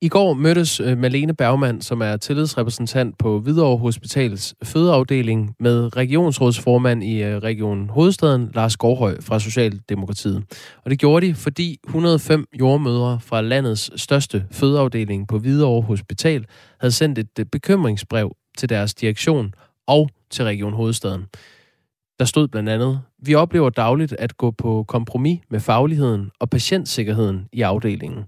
I går mødtes øh, Malene Bergmann, som er tillidsrepræsentant på Hvidovre Hospitals fødeafdeling, med regionsrådsformand i øh, Region Hovedstaden, Lars Gårdhøj fra Socialdemokratiet. Og det gjorde de, fordi 105 jordmødre fra landets største fødeafdeling på Hvidovre Hospital havde sendt et øh, bekymringsbrev til deres direktion og til Region Hovedstaden. Der stod blandt andet, vi oplever dagligt at gå på kompromis med fagligheden og patientsikkerheden i afdelingen.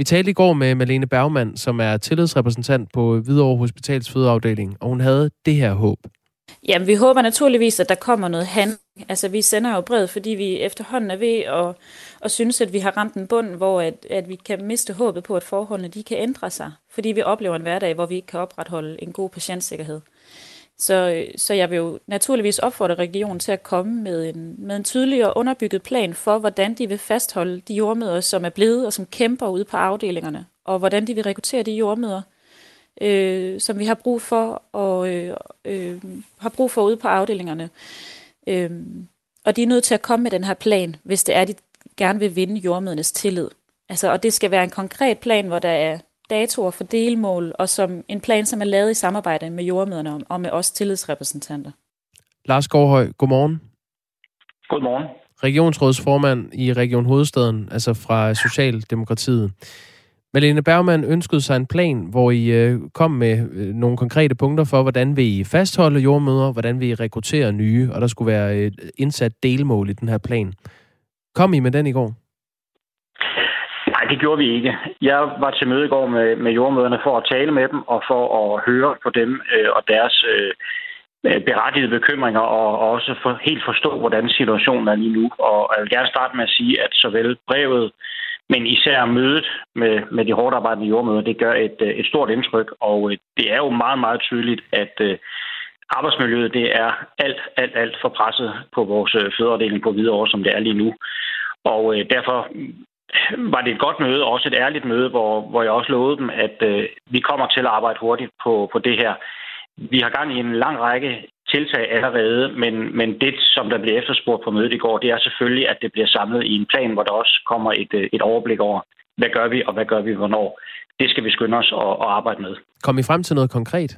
Vi talte i går med Malene Bergmann, som er tillidsrepræsentant på Hvidovre Hospitals fødeafdeling, og hun havde det her håb. Jamen, vi håber naturligvis, at der kommer noget handling. Altså, vi sender jo brevet, fordi vi efterhånden er ved at, at synes, at vi har ramt en bund, hvor at, at vi kan miste håbet på, at forholdene de kan ændre sig. Fordi vi oplever en hverdag, hvor vi ikke kan opretholde en god patientsikkerhed. Så, øh, så jeg vil jo naturligvis opfordre regionen til at komme med en, med en tydelig og underbygget plan for, hvordan de vil fastholde de jordmøder, som er blevet og som kæmper ude på afdelingerne, og hvordan de vil rekruttere de jordmøder, øh, som vi har brug for og øh, øh, har brug for ude på afdelingerne. Øh, og de er nødt til at komme med den her plan, hvis det er, de gerne vil vinde jordmødernes tillid. Altså, og det skal være en konkret plan, hvor der er datoer for delmål, og som en plan, som er lavet i samarbejde med jordmøderne og med os tillidsrepræsentanter. Lars Gårdhøj, godmorgen. Godmorgen. Regionsrådsformand i Region Hovedstaden, altså fra Socialdemokratiet. Malene Bergman ønskede sig en plan, hvor I øh, kom med øh, nogle konkrete punkter for, hvordan vi I fastholde jordmøder, hvordan vi I rekruttere nye, og der skulle være et indsat delmål i den her plan. Kom I med den i går? Det gjorde vi ikke. Jeg var til møde i går med, med jordmøderne for at tale med dem og for at høre på dem øh, og deres øh, berettigede bekymringer og, og også for, helt forstå, hvordan situationen er lige nu. Og jeg vil gerne starte med at sige, at såvel brevet, men især mødet med, med de hårdt arbejdende jordmøder, det gør et, øh, et stort indtryk. Og øh, det er jo meget, meget tydeligt, at øh, arbejdsmiljøet det er alt, alt, alt for presset på vores øh, fødeafdeling på Hvidovre, som det er lige nu. Og øh, derfor var det et godt møde, også et ærligt møde, hvor, hvor jeg også lovede dem, at øh, vi kommer til at arbejde hurtigt på, på det her. Vi har gang i en lang række tiltag allerede, men, men det, som der bliver efterspurgt på mødet i går, det er selvfølgelig, at det bliver samlet i en plan, hvor der også kommer et, øh, et overblik over, hvad gør vi, og hvad gør vi, hvornår. Det skal vi skynde os at, at arbejde med. Kom I frem til noget konkret?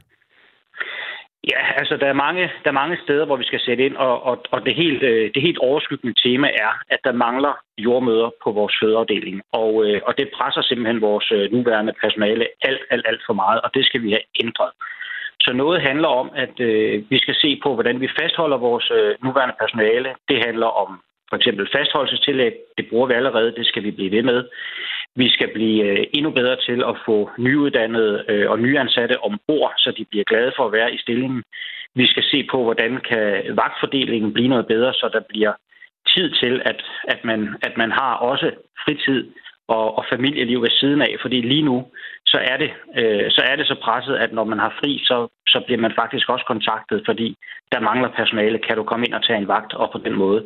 Ja, altså der er mange, der er mange steder, hvor vi skal sætte ind, og, og, og det, helt, øh, det helt overskyggende tema er, at der mangler jordmøder på vores fødeafdeling. Og, øh, og det presser simpelthen vores øh, nuværende personale alt, alt, alt for meget, og det skal vi have ændret. Så noget handler om, at øh, vi skal se på, hvordan vi fastholder vores øh, nuværende personale. Det handler om for eksempel fastholdelsestillæg. Det bruger vi allerede, det skal vi blive ved med. Vi skal blive øh, endnu bedre til at få nyuddannede øh, og nyansatte ombord, så de bliver glade for at være i stillingen. Vi skal se på, hvordan kan vagtfordelingen blive noget bedre, så der bliver tid til, at, at, man, at man har også fritid og, og familieliv ved siden af. Fordi lige nu, så er, det, øh, så er det så presset, at når man har fri, så, så bliver man faktisk også kontaktet, fordi der mangler personale. Kan du komme ind og tage en vagt og på den måde?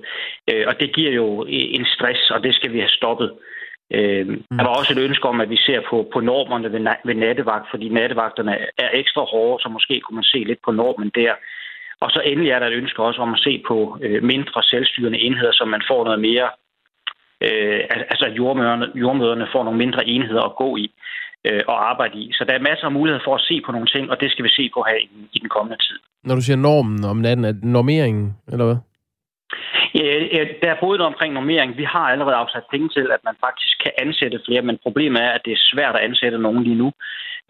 Øh, og det giver jo en stress, og det skal vi have stoppet. Øh, mm. Der var også et ønske om, at vi ser på, på normerne ved, ved nattevagt, fordi nattevagterne er ekstra hårde, så måske kunne man se lidt på normen der. Og så endelig er der et ønske også om at se på øh, mindre selvstyrende enheder, så man får noget mere, øh, altså at jordmøderne, jordmøderne får nogle mindre enheder at gå i øh, og arbejde i. Så der er masser af muligheder for at se på nogle ting, og det skal vi se på her i, i den kommende tid. Når du siger normen om natten, er det normeringen, eller hvad? Ja, der er både omkring normering. Vi har allerede afsat penge til, at man faktisk kan ansætte flere, men problemet er, at det er svært at ansætte nogen lige nu.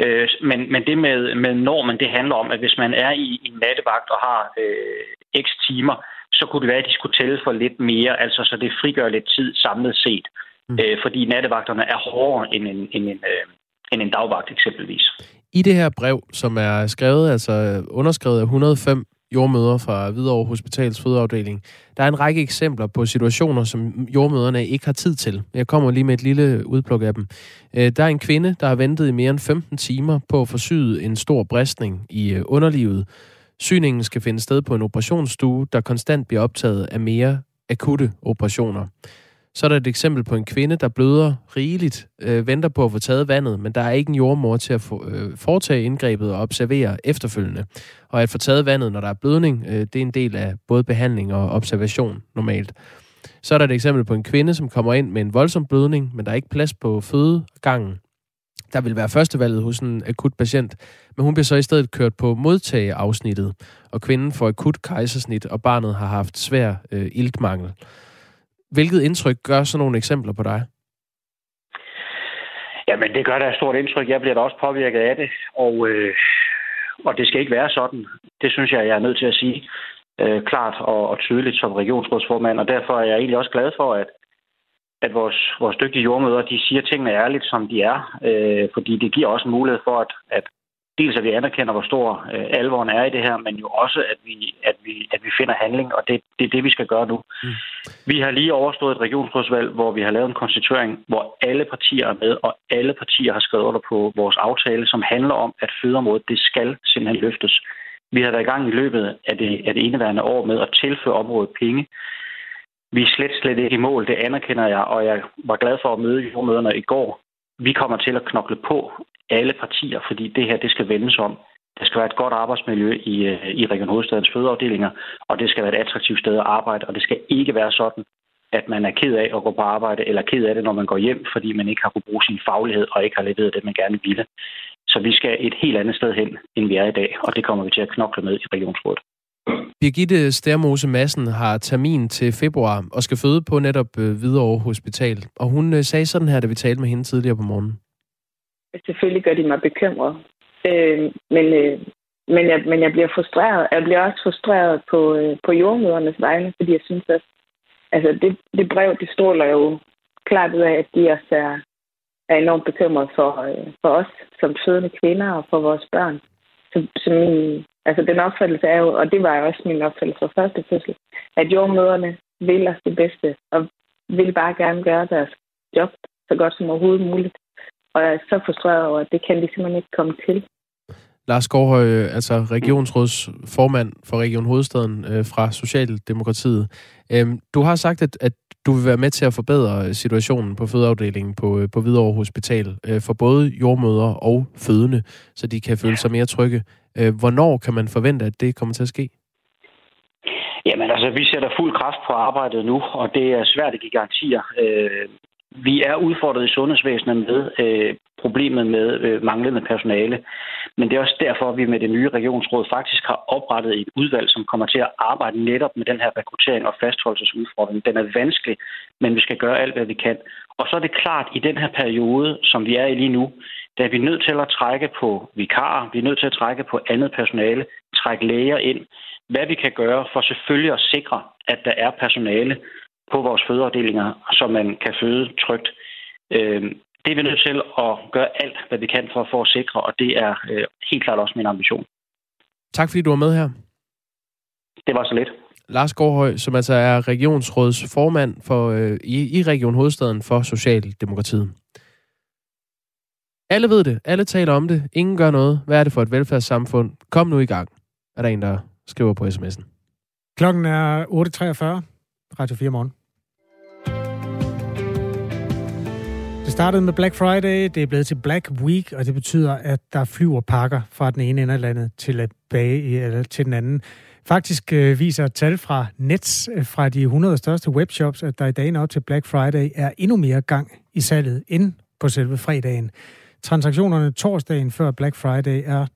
Øh, men, men det med, med normen, det handler om, at hvis man er i en nattevagt og har øh, x timer, så kunne det være, at de skulle tælle for lidt mere, altså så det frigør lidt tid samlet set. Mm. Øh, fordi nattevagterne er hårdere end en, end en, øh, end en dagvagt eksempelvis. I det her brev, som er skrevet, altså underskrevet af 105 jordmøder fra Hvidovre Hospitals fødeafdeling. Der er en række eksempler på situationer, som jordmøderne ikke har tid til. Jeg kommer lige med et lille udpluk af dem. Øh, der er en kvinde, der har ventet i mere end 15 timer på at syet en stor bristning i øh, underlivet. Syningen skal finde sted på en operationsstue, der konstant bliver optaget af mere akutte operationer. Så er der et eksempel på en kvinde, der bløder rigeligt, øh, venter på at få taget vandet, men der er ikke en jordmor til at få, øh, foretage indgrebet og observere efterfølgende. Og at få taget vandet, når der er blødning, øh, det er en del af både behandling og observation normalt. Så er der et eksempel på en kvinde, som kommer ind med en voldsom blødning, men der er ikke plads på fødegangen. Der vil være førstevalget hos en akut patient, men hun bliver så i stedet kørt på modtageafsnittet, og kvinden får akut kejsersnit, og barnet har haft svær øh, iltmangel. Hvilket indtryk gør sådan nogle eksempler på dig? Jamen, det gør da et stort indtryk. Jeg bliver da også påvirket af det, og, øh, og det skal ikke være sådan. Det synes jeg, jeg er nødt til at sige øh, klart og, og tydeligt som regionsrådsformand, og derfor er jeg egentlig også glad for, at, at vores, vores dygtige jordmøder, de siger tingene ærligt, som de er, øh, fordi det giver også en mulighed for, at, at dels at vi anerkender, hvor stor øh, alvoren er i det her, men jo også, at vi, at vi, at vi finder handling, og det, det er det, vi skal gøre nu. Mm. Vi har lige overstået et regionsrådsvalg, hvor vi har lavet en konstituering, hvor alle partier er med, og alle partier har skrevet under på vores aftale, som handler om, at fødeområdet, det skal simpelthen løftes. Vi har været i gang i løbet af det, af det indeværende år med at tilføre området penge. Vi er slet, slet ikke i mål, det anerkender jeg, og jeg var glad for at møde jordmøderne i går. Vi kommer til at knokle på alle partier, fordi det her, det skal vendes om. Der skal være et godt arbejdsmiljø i, øh, i Region Hovedstadens fødeafdelinger, og det skal være et attraktivt sted at arbejde, og det skal ikke være sådan, at man er ked af at gå på arbejde, eller ked af det, når man går hjem, fordi man ikke har kunnet bruge sin faglighed og ikke har leveret det, man gerne ville. Så vi skal et helt andet sted hen, end vi er i dag, og det kommer vi til at knokle med i Regionsrådet. Birgitte Stærmose Madsen har termin til februar og skal føde på netop øh, Hvidovre Hospital. Og hun øh, sagde sådan her, da vi talte med hende tidligere på morgenen. Selvfølgelig gør de mig bekymret. Øh, men, øh, men, jeg, men jeg bliver frustreret. Jeg bliver også frustreret på, øh, på jordmødernes vegne, fordi jeg synes, at altså det, det brev, det stråler jo klart ud af, at de også er, er enormt bekymret for, øh, for os som fødende kvinder og for vores børn. Så, så min, altså den opfattelse er jo, og det var jo også min opfattelse fra første fødsel, at jordmøderne vil os det bedste, og vil bare gerne gøre deres job så godt som overhovedet muligt. Og jeg er så frustreret over, at det kan de simpelthen ikke komme til. Lars Gårdhøj, øh, altså regionsrådsformand for Region Hovedstaden øh, fra Socialdemokratiet. Øhm, du har sagt, at, at du vil være med til at forbedre situationen på fødeafdelingen på, øh, på Hvidovre Hospital øh, for både jordmøder og fødende, så de kan føle sig mere trygge. Øh, hvornår kan man forvente, at det kommer til at ske? Jamen altså, vi sætter fuld kraft på arbejdet nu, og det er svært at give garantier. Øh, vi er udfordret i sundhedsvæsenet med øh, problemet med øh, manglende personale. Men det er også derfor, at vi med det nye regionsråd faktisk har oprettet et udvalg, som kommer til at arbejde netop med den her rekruttering og fastholdelsesudfordring. Den er vanskelig, men vi skal gøre alt, hvad vi kan. Og så er det klart, at i den her periode, som vi er i lige nu, der er vi nødt til at trække på vikarer, vi er nødt til at trække på andet personale, trække læger ind. Hvad vi kan gøre for selvfølgelig at sikre, at der er personale, på vores fødeafdelinger, så man kan føde trygt. Øhm, det er vi nødt til at gøre alt, hvad vi kan for, for at sikre, og det er øh, helt klart også min ambition. Tak fordi du var med her. Det var så lidt. Lars Gårdhøj, som altså er regionsråds formand for, øh, i, i Region Hovedstaden for Socialdemokratiet. Alle ved det. Alle taler om det. Ingen gør noget. Hvad er det for et velfærdssamfund? Kom nu i gang, er der en, der skriver på sms'en. Klokken er 8.43. Radio 4 morgen. Startede med Black Friday, det er blevet til Black Week, og det betyder, at der flyver pakker fra den ene ende af landet til, bage, eller til den anden. Faktisk øh, viser tal fra Nets, øh, fra de 100 største webshops, at der i dagen op til Black Friday er endnu mere gang i salget end på selve fredagen. Transaktionerne torsdagen før Black Friday er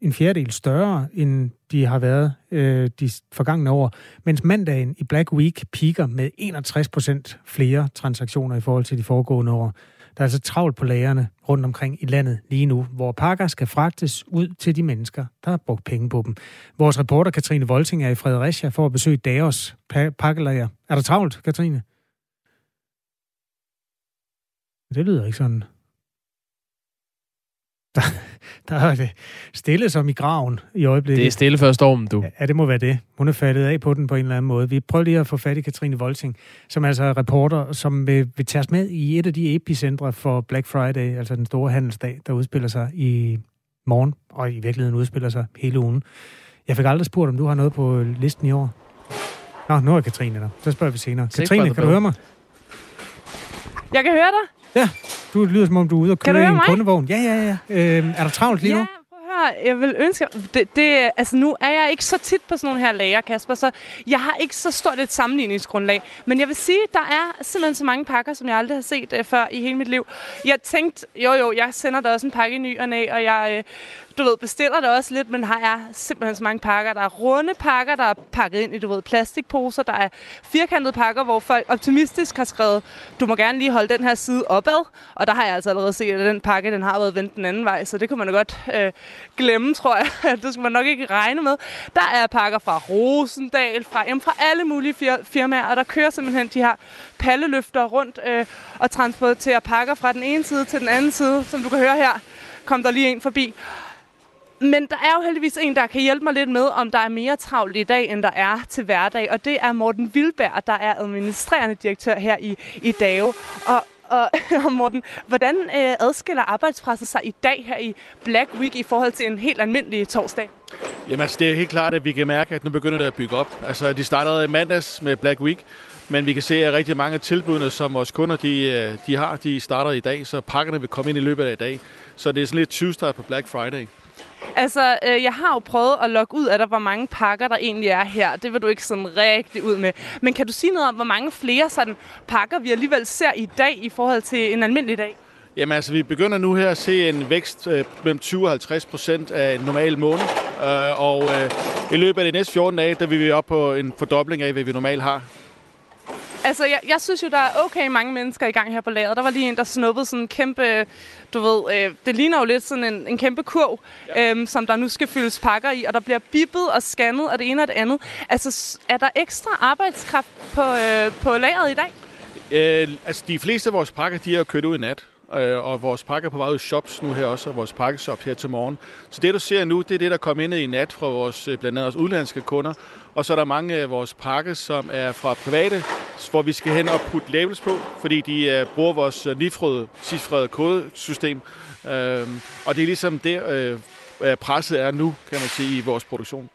en fjerdedel større, end de har været øh, de forgangne år, mens mandagen i Black Week piker med 61 procent flere transaktioner i forhold til de foregående år. Der er altså travlt på lagerne rundt omkring i landet lige nu, hvor pakker skal fragtes ud til de mennesker, der har brugt penge på dem. Vores reporter Katrine Volting er i Fredericia for at besøge Davos pakkelager. Er der travlt, Katrine? Det lyder ikke sådan. Der, der er det stille som i graven i øjeblikket. Det er stille før stormen, du. Ja, det må være det. Hun er faldet af på den på en eller anden måde. Vi prøver lige at få fat i Katrine Volting, som altså er reporter, som vil, vil tage os med i et af de epicentre for Black Friday, altså den store handelsdag, der udspiller sig i morgen, og i virkeligheden udspiller sig hele ugen. Jeg fik aldrig spurgt, om du har noget på listen i år. Nå, nu er Katrine der. Så spørger vi senere. Katrine, kan du høre mig? Jeg kan høre dig. Ja, du lyder som om, du er ude og køre i en mig? kundevogn. Ja, ja, ja. Øh, er der travlt lige ja. nu? Jeg vil ønske... Det, det, altså, nu er jeg ikke så tit på sådan nogle her lager, Kasper, så jeg har ikke så stort et sammenligningsgrundlag. Men jeg vil sige, der er simpelthen så mange pakker, som jeg aldrig har set uh, før i hele mit liv. Jeg tænkte, jo jo, jeg sender da også en pakke i ny og næ, og jeg uh, du ved, bestiller det også lidt, men her er simpelthen så mange pakker. Der er runde pakker, der er pakket ind i, du ved, plastikposer. Der er firkantede pakker, hvor folk optimistisk har skrevet, du må gerne lige holde den her side opad. Og der har jeg altså allerede set, at den pakke, den har været vendt den anden vej, så det kunne man da godt øh, glemme, tror jeg. det skal man nok ikke regne med. Der er pakker fra Rosendal, fra, jamen, fra alle mulige fir- firmaer, og der kører simpelthen de her palleløfter rundt øh, og transporterer pakker fra den ene side til den anden side, som du kan høre her kom der lige en forbi. Men der er jo heldigvis en, der kan hjælpe mig lidt med, om der er mere travlt i dag, end der er til hverdag. Og det er Morten Vilberg, der er administrerende direktør her i, i DAO. Og, og, og Morten, hvordan øh, adskiller arbejdspresset sig i dag her i Black Week i forhold til en helt almindelig torsdag? Jamen altså, det er helt klart, at vi kan mærke, at nu begynder det at bygge op. Altså, de startede i mandags med Black Week, men vi kan se, at rigtig mange af tilbudene, som vores kunder de, øh, de har, de starter i dag, så pakkerne vil komme ind i løbet af i dag. Så det er sådan lidt 20 på Black Friday. Altså, øh, jeg har jo prøvet at logge ud af dig, hvor mange pakker der egentlig er her. Det vil du ikke sådan rigtig ud med. Men kan du sige noget om, hvor mange flere sådan pakker vi alligevel ser i dag i forhold til en almindelig dag? Jamen altså, vi begynder nu her at se en vækst øh, mellem 20 og 50 procent af en normal måned. Øh, og øh, i løbet af de næste 14 dage, der vil vi op på en fordobling af, hvad vi normalt har. Altså, jeg, jeg synes jo, der er okay mange mennesker i gang her på lageret. Der var lige en, der snuppede sådan en kæmpe, du ved, øh, det ligner jo lidt sådan en, en kæmpe kurv, ja. øhm, som der nu skal fyldes pakker i, og der bliver bippet og scannet og det ene og det andet. Altså, er der ekstra arbejdskraft på, øh, på lageret i dag? Øh, altså, de fleste af vores pakker, de er kørt ud i nat. Øh, og vores pakker er på vej ud i shops nu her også, og vores pakkeshop her til morgen. Så det, du ser nu, det er det, der kom ind i nat fra vores, øh, blandt andet vores udlandske kunder. Og så er der mange af vores pakker, som er fra private, hvor vi skal hen og putte labels på, fordi de uh, bruger vores uh, nifrøde, cifrede kodesystem. Uh, og det er ligesom det, uh, presset er nu, kan man sige, i vores produktion.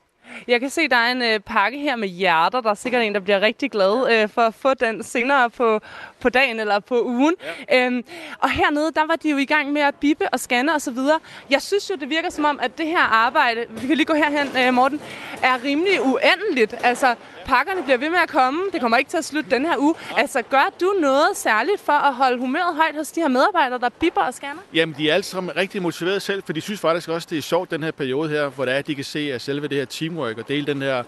Jeg kan se, der er en øh, pakke her med hjerter. Der er sikkert en, der bliver rigtig glad øh, for at få den senere på, på dagen eller på ugen. Ja. Øhm, og hernede, der var de jo i gang med at bippe og scanne og så videre. Jeg synes jo, det virker som om, at det her arbejde, vi kan lige gå herhen, øh, Morten, er rimelig uendeligt. Altså, pakkerne bliver ved med at komme. Det kommer ikke til at slutte den her uge. Altså, gør du noget særligt for at holde humøret højt hos de her medarbejdere, der bipper og scanner? Jamen, de er alle sammen rigtig motiverede selv, for de synes faktisk også, det er sjovt, den her periode her, hvor det er, at de kan se, at selve det her teamwork og dele den her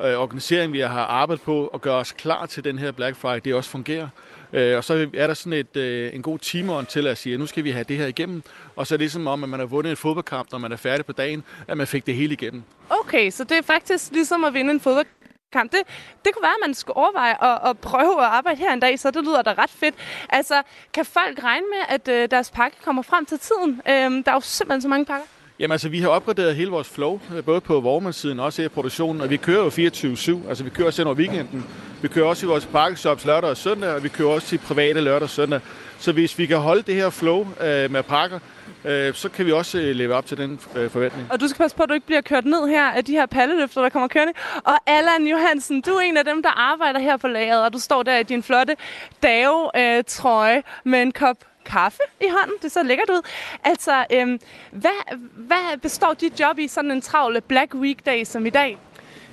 øh, organisering, vi har arbejdet på, og gøre os klar til den her Black Friday, det også fungerer. Øh, og så er der sådan et, øh, en god timeånd til at sige, at nu skal vi have det her igennem. Og så er det ligesom om, at man har vundet en fodboldkamp, når man er færdig på dagen, at man fik det hele igennem. Okay, så det er faktisk ligesom at vinde en fodboldkamp kamp. Det, det kunne være, at man skulle overveje at, at prøve at arbejde her en dag, så det lyder da ret fedt. Altså, kan folk regne med, at øh, deres pakke kommer frem til tiden? Øhm, der er jo simpelthen så mange pakker. Jamen altså, vi har opgraderet hele vores flow, øh, både på vormandssiden og også i produktionen, og vi kører jo 24-7. Altså, vi kører også over weekenden. Vi kører også i vores pakkeshops lørdag og søndag, og vi kører også til private lørdag og søndag. Så hvis vi kan holde det her flow øh, med pakker, øh, så kan vi også øh, leve op til den øh, forventning. Og du skal passe på, at du ikke bliver kørt ned her af de her palleløfter, der kommer kørende. Og Allan Johansen, du er en af dem, der arbejder her på lageret, og du står der i din flotte dave-trøje øh, med en kop kaffe i hånden. Det så lækkert ud. Altså, øhm, hvad, hvad består dit job i sådan en travle Black Week-dag som i dag?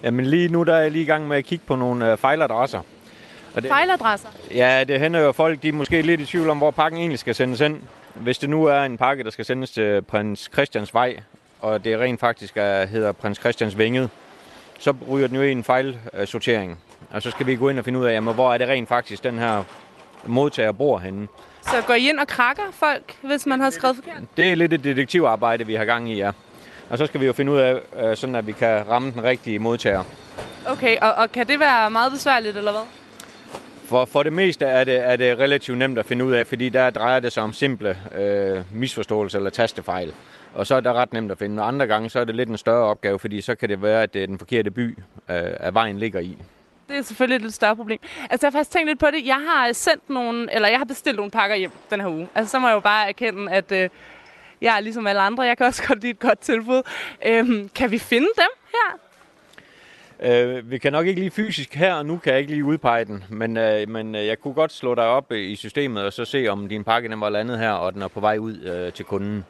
Jamen lige nu der er jeg lige i gang med at kigge på nogle øh, fejladresser. Og det, fejladresser? Ja, det hænder jo folk, de er måske lidt i tvivl om, hvor pakken egentlig skal sendes ind. Hvis det nu er en pakke, der skal sendes til prins Christians vej, og det rent faktisk er, hedder prins Christians Vinget, så ryger den jo i en fejlsortering. Og så skal vi gå ind og finde ud af, jamen, hvor er det rent faktisk, den her modtager bor henne. Så går I ind og krakker folk, hvis man har skrevet forkert? Det er lidt et detektivarbejde, vi har gang i, ja. Og så skal vi jo finde ud af, øh, sådan at vi kan ramme den rigtige modtager. Okay, og, og kan det være meget besværligt, eller hvad? For, for det meste er det, er det relativt nemt at finde ud af, fordi der drejer det sig om simple øh, misforståelser eller tastefejl. Og så er det ret nemt at finde. Og andre gange så er det lidt en større opgave, fordi så kan det være, at det er den forkerte by, øh, at vejen ligger i. Det er selvfølgelig et lidt større problem. Altså, jeg har faktisk tænkt lidt på det. Jeg har sendt nogle, eller jeg har bestilt nogle pakker hjem den her uge. Altså, så må jeg jo bare erkende, at øh, jeg er ligesom alle andre. Jeg kan også godt lide et godt tilbud. Øhm, kan vi finde dem her? Øh, vi kan nok ikke lige fysisk her, og nu kan jeg ikke lige udpege den, men, øh, men øh, jeg kunne godt slå dig op øh, i systemet og så se, om din pakke den var landet her, og den er på vej ud øh, til kunden.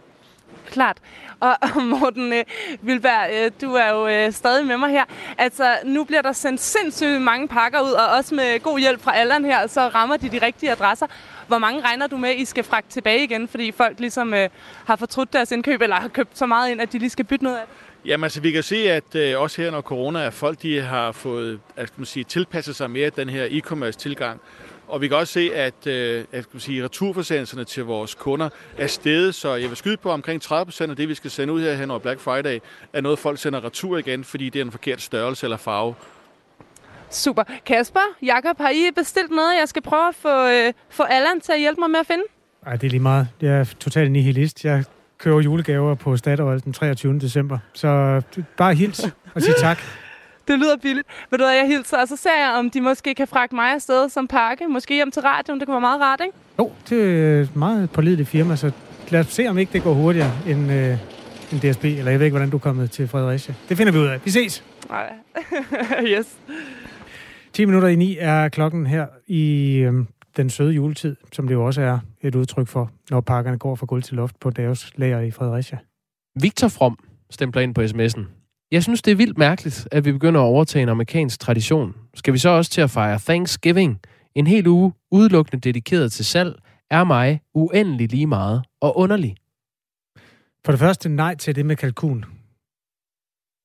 Klart. Og, og Morten øh, Vilberg, øh, du er jo øh, stadig med mig her. Altså, nu bliver der sendt sindssygt mange pakker ud, og også med god hjælp fra Allan her, så rammer de de rigtige adresser. Hvor mange regner du med, I skal fragte tilbage igen, fordi folk ligesom øh, har fortrudt deres indkøb, eller har købt så meget ind, at de lige skal bytte noget af det? Jamen altså, vi kan se, at øh, også her under corona, at folk de har fået at, skal man sige, tilpasset sig mere den her e-commerce tilgang. Og vi kan også se, at, øh, at skal man sige, returforsendelserne til vores kunder er steget, så jeg vil skyde på omkring 30% af det, vi skal sende ud her hen over Black Friday, er noget, folk sender retur igen, fordi det er en forkert størrelse eller farve. Super. Kasper, Jakob, har I bestilt noget, jeg skal prøve at få, øh, få Allan til at hjælpe mig med at finde? Ej, det er lige meget. Jeg er totalt nihilist. Jeg køber julegaver på Statoil den 23. december. Så bare hils og sig tak. Det lyder billigt. Ved du hvad, jeg hilser, og så ser jeg, om de måske kan fragte mig afsted som pakke. Måske hjem til radioen. Det kunne være meget rart, ikke? Jo, det er et meget pålideligt firma, så lad os se, om ikke det går hurtigere end, øh, end DSB. Eller jeg ved ikke, hvordan du er kommet til Fredericia. Det finder vi ud af. Vi ses! Nej. yes. 10 minutter i 9 er klokken her i øh, den søde juletid, som det jo også er et udtryk for, når pakkerne går fra gulv til loft på Davos lager i Fredericia. Victor From stempler ind på sms'en. Jeg synes, det er vildt mærkeligt, at vi begynder at overtage en amerikansk tradition. Skal vi så også til at fejre Thanksgiving? En hel uge udelukkende dedikeret til salg er mig uendelig lige meget og underlig. For det første, nej til det med kalkun.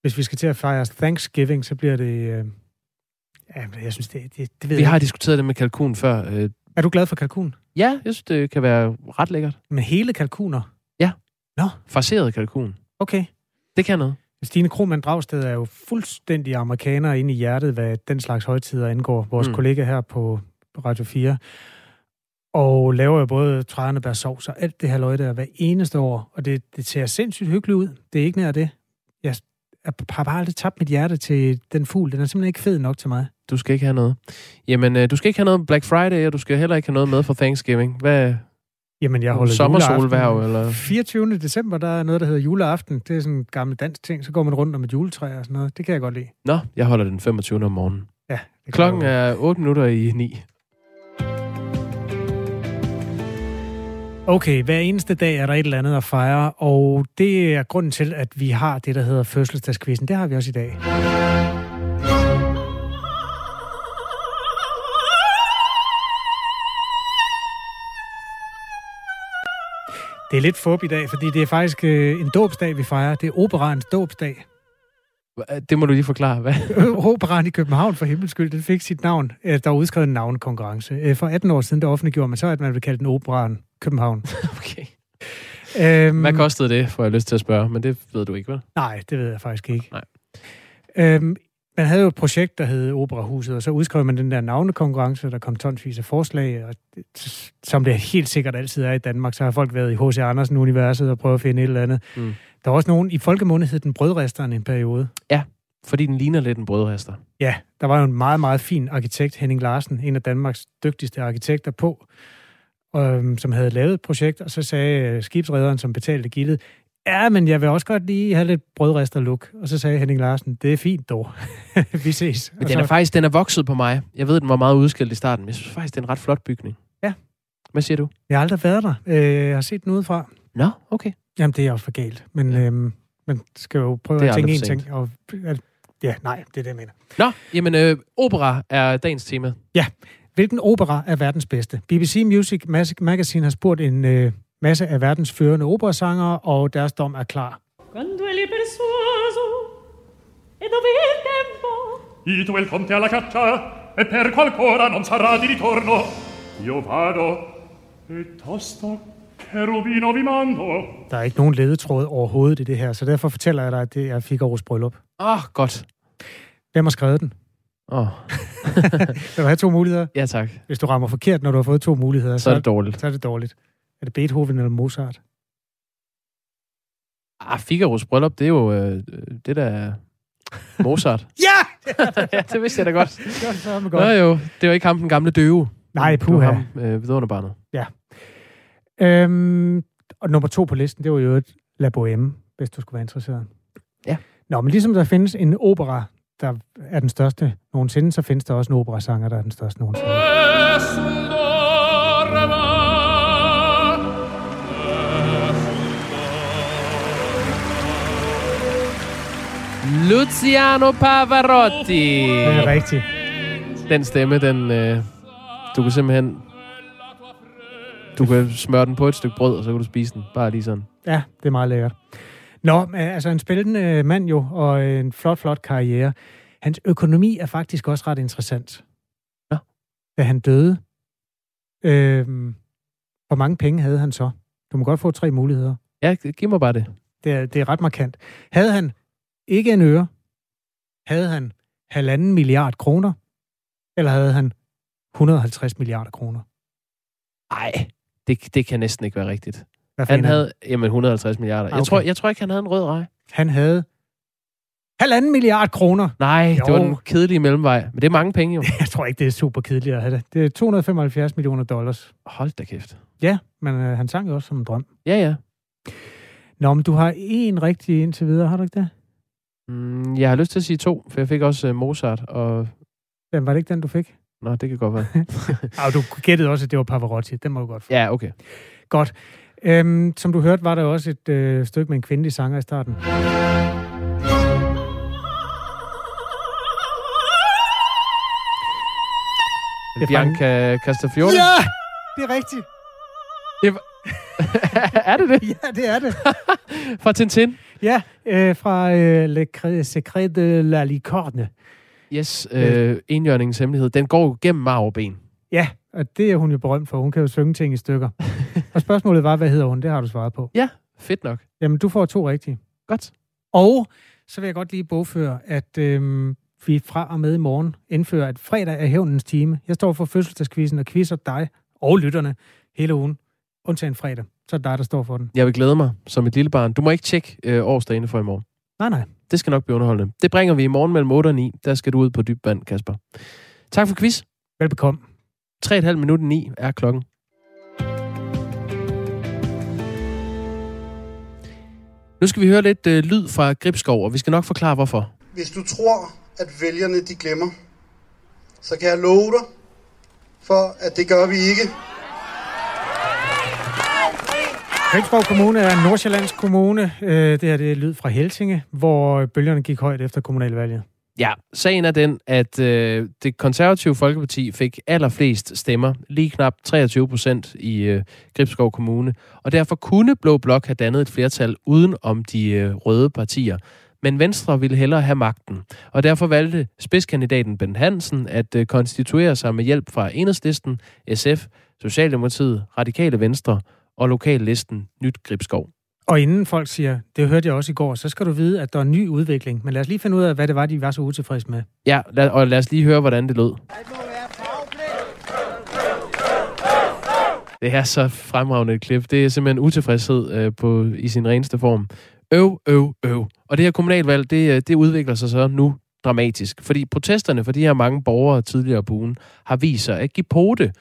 Hvis vi skal til at fejre Thanksgiving, så bliver det... Øh, jeg synes, det, det, det ved Vi jeg har ikke. diskuteret det med kalkun før. Øh, Er du glad for kalkun? Ja, jeg synes, det kan være ret lækkert. Med hele kalkuner? Ja. Nå. Farseret kalkun. Okay. Det kan noget. Stine Krohmann Dragsted er jo fuldstændig amerikaner inde i hjertet, hvad den slags højtider angår. Vores Mm. kollega her på Radio 4. Og laver jo både tranebærsovs og alt det her løg der hver eneste år. Og det, det ser sindssygt hyggeligt ud. Det er ikke nær det. Jeg har bare aldrig tabt mit hjerte til den fugl. Den er simpelthen ikke fed nok til mig. Du skal ikke have noget. Jamen, øh, du skal ikke have noget Black Friday, og du skal heller ikke have noget med for Thanksgiving. Hvad? Jamen, jeg holder Sommersolværv, eller? 24. december, der er noget, der hedder juleaften. Det er sådan en gammel dansk ting. Så går man rundt om et juletræ og sådan noget. Det kan jeg godt lide. Nå, jeg holder den 25. om morgenen. Ja, Klokken er 8 minutter i 9. Okay, hver eneste dag er der et eller andet at fejre, og det er grunden til, at vi har det, der hedder fødselsdagskvisten. Det har vi også i dag. Det er lidt fup i dag, fordi det er faktisk øh, en dåbsdag, vi fejrer. Det er operaens dåbsdag. Det må du lige forklare. Hvad? Operaen i København for himmels skyld, den fik sit navn. Øh, Der var udskrevet en navnekonkurrence. Øh, For 18 år siden, der offentliggjorde man så, at man ville kalde den Operaen København. okay. Øhm, Hvad kostede det, får jeg lyst til at spørge, men det ved du ikke, vel? Nej, det ved jeg faktisk ikke. Nej. Øhm, man havde jo et projekt, der hed Operahuset, og så udskrev man den der navnekonkurrence, der kom tonsvis af forslag, og som det helt sikkert altid er i Danmark, så har folk været i H.C. Andersen-universet og prøvet at finde et eller andet. Mm. Der var også nogen, i folkemundet hed den brødresteren en periode. Ja, fordi den ligner lidt en brødrester. Ja, der var jo en meget, meget fin arkitekt, Henning Larsen, en af Danmarks dygtigste arkitekter på, øhm, som havde lavet et projekt, og så sagde skibsrederen, som betalte gildet, ja, men jeg vil også godt lige have lidt brødrester-look. Og så sagde Henning Larsen, det er fint dog. Vi ses. Men den er faktisk den er vokset på mig. Jeg ved, den var meget udskilt i starten, men jeg synes faktisk, det er en ret flot bygning. Ja. Hvad siger du? Jeg har aldrig været der. Øh, Jeg har set den udefra. Nå, okay. Jamen, det er også for galt. Men ja. øhm, man skal jo prøve Det at tænke for ting. Og, at, ja, nej, det er det, jeg mener. Nå, jamen øh, opera er dagens tema. Ja. Hvilken opera er verdens bedste? BBC Music Magazine har spurgt en øh, masse af verdens førende operasangere, og deres dom er klar. Quando persuaso e dove il tempo Ito il conte alla caccia e per qualcora non sarà di ritorno. Io vado e tosto cherubino vi mando. Der er ikke nogen ledetråd overhovedet i det her, så derfor fortæller jeg dig, at det er Figaro's bryllup. Åh, oh, godt. Hvem har skrevet den? Åh. Oh. Vil du have to muligheder? Ja, tak. Hvis du rammer forkert, når du har fået to muligheder, Så er det dårligt. Så er det dårligt. Er det Beethoven eller Mozart? Ah, Figaro's bryllup, det er jo øh, det der er Mozart. ja! ja, det vidste jeg da godt. Det var fandme Nå godt. jo, det var ikke ham, den gamle døve. Nej, Det var puha. ham, øh, vidunderbarnet. Ja. Øhm, og nummer to på listen, det var jo et La Bohème, hvis du skulle være interesseret. Ja. Nå, men ligesom der findes en opera, der er den største nogensinde, så findes der også en operasanger, der er den største nogensinde. Luciano Pavarotti. Det er rigtigt. Den stemme, den... Øh, du kan simpelthen Du kan smøre den på et stykke brød, og så kan du spise den. Bare lige sådan. Ja, det er meget lækkert. Nå, øh, altså en spændende mand jo, og en flot, flot karriere. Hans økonomi er faktisk også ret interessant. Ja. Da han døde, øh, hvor mange penge havde han så? Du må godt få tre muligheder. Ja, giv mig bare det. Det er, det er ret markant. Havde han ikke en øre? Havde han halvanden milliard kroner? Eller havde han 150 milliarder kroner? Nej, det, det kan næsten ikke være rigtigt. Hvad Han havde, jamen 150 milliarder. Ah, Jeg, tror, okay. jeg tror ikke, han havde en rød rej. Han havde halvanden milliard kroner. Nej, Jo. det var den kedelige mellemvej. Men det er mange penge jo. Jeg tror ikke, det er super kedeligt at have det. Det er 275 millioner dollars. Hold da kæft. Ja, men øh, han sang jo også som en drøm. Ja, ja. Nå, men du har en rigtig indtil videre, har du ikke det? Mm, jeg har lyst til at sige to, for jeg fik også uh, Mozart, og... Den var det ikke den, du fik? Nå, det kan godt være. Ah, du gættede også, at det var Pavarotti. Den må du godt få. ja, okay. Godt. Øhm, som du hørte, var der også et øh, stykke med en kvindelig sanger i starten. Det Bianca Castafiore. Ja! Det er rigtigt. Det er det det? Ja, det er det. Fra Tintin? Ja, øh, fra øh, Le Cre- Secret de la Licorne. Yes, øh, enhjørningens hemmelighed. Den går jo gennem marv og ben. Ja, og det er hun jo berømt for. Hun kan jo synge ting i stykker. og spørgsmålet var, hvad hedder hun? Det har du svaret på. Ja, fedt nok. Jamen, du får to rigtige. Godt. Og så vil jeg godt lige bogføre, at øhm, vi fra og med i morgen indfører, at fredag er hævnens time. Jeg står for fødselsdagskvisten og quizzer dig og lytterne hele ugen. Undtagen fredag. Så er det dig, der står for den. Jeg vil glæde mig som et lille barn. Du må ikke tjekke øh, årsdagen for i morgen. Nej, nej. Det skal nok blive underholdende. Det bringer vi i morgen mellem 8 og 9. Der skal du ud på dyb vand, Kasper. Tak for quiz. Velbekomme. 3,5 minutter 9 er klokken. Nu skal vi høre lidt øh, lyd fra Gribskov, og vi skal nok forklare, hvorfor. Hvis du tror, at vælgerne de glemmer, så kan jeg love dig for, at det gør vi ikke. Gribskov Kommune er Nordsjællands Kommune. Øh, det her det er lyd fra Helsinge, hvor bølgerne gik højt efter kommunalvalget. Ja, sagen er den, at øh, det konservative Folkeparti fik allerflest stemmer, lige knap 23 procent i øh, Gribskov Kommune, og derfor kunne Blå Blok have dannet et flertal uden om de øh, røde partier. Men Venstre ville hellere have magten, og derfor valgte spidskandidaten Ben Hansen at øh, konstituere sig med hjælp fra Enhedslisten, SF, Socialdemokratiet, Radikale Venstre og lokallisten Nyt Gribskov. Og inden folk siger, det hørte jeg også i går, så skal du vide, at der er en ny udvikling. Men lad os lige finde ud af, hvad det var, de var så utilfredse med. Ja, lad, og lad os lige høre, hvordan det lød. Det er så fremragende et klip. Det er simpelthen utilfredshed øh, på, i sin reneste form. Øv, øv, øv. Og det her kommunalvalg, det, øh, det udvikler sig så nu dramatisk. Fordi protesterne for de her mange borgere tidligere på ugen har vist sig at give pote.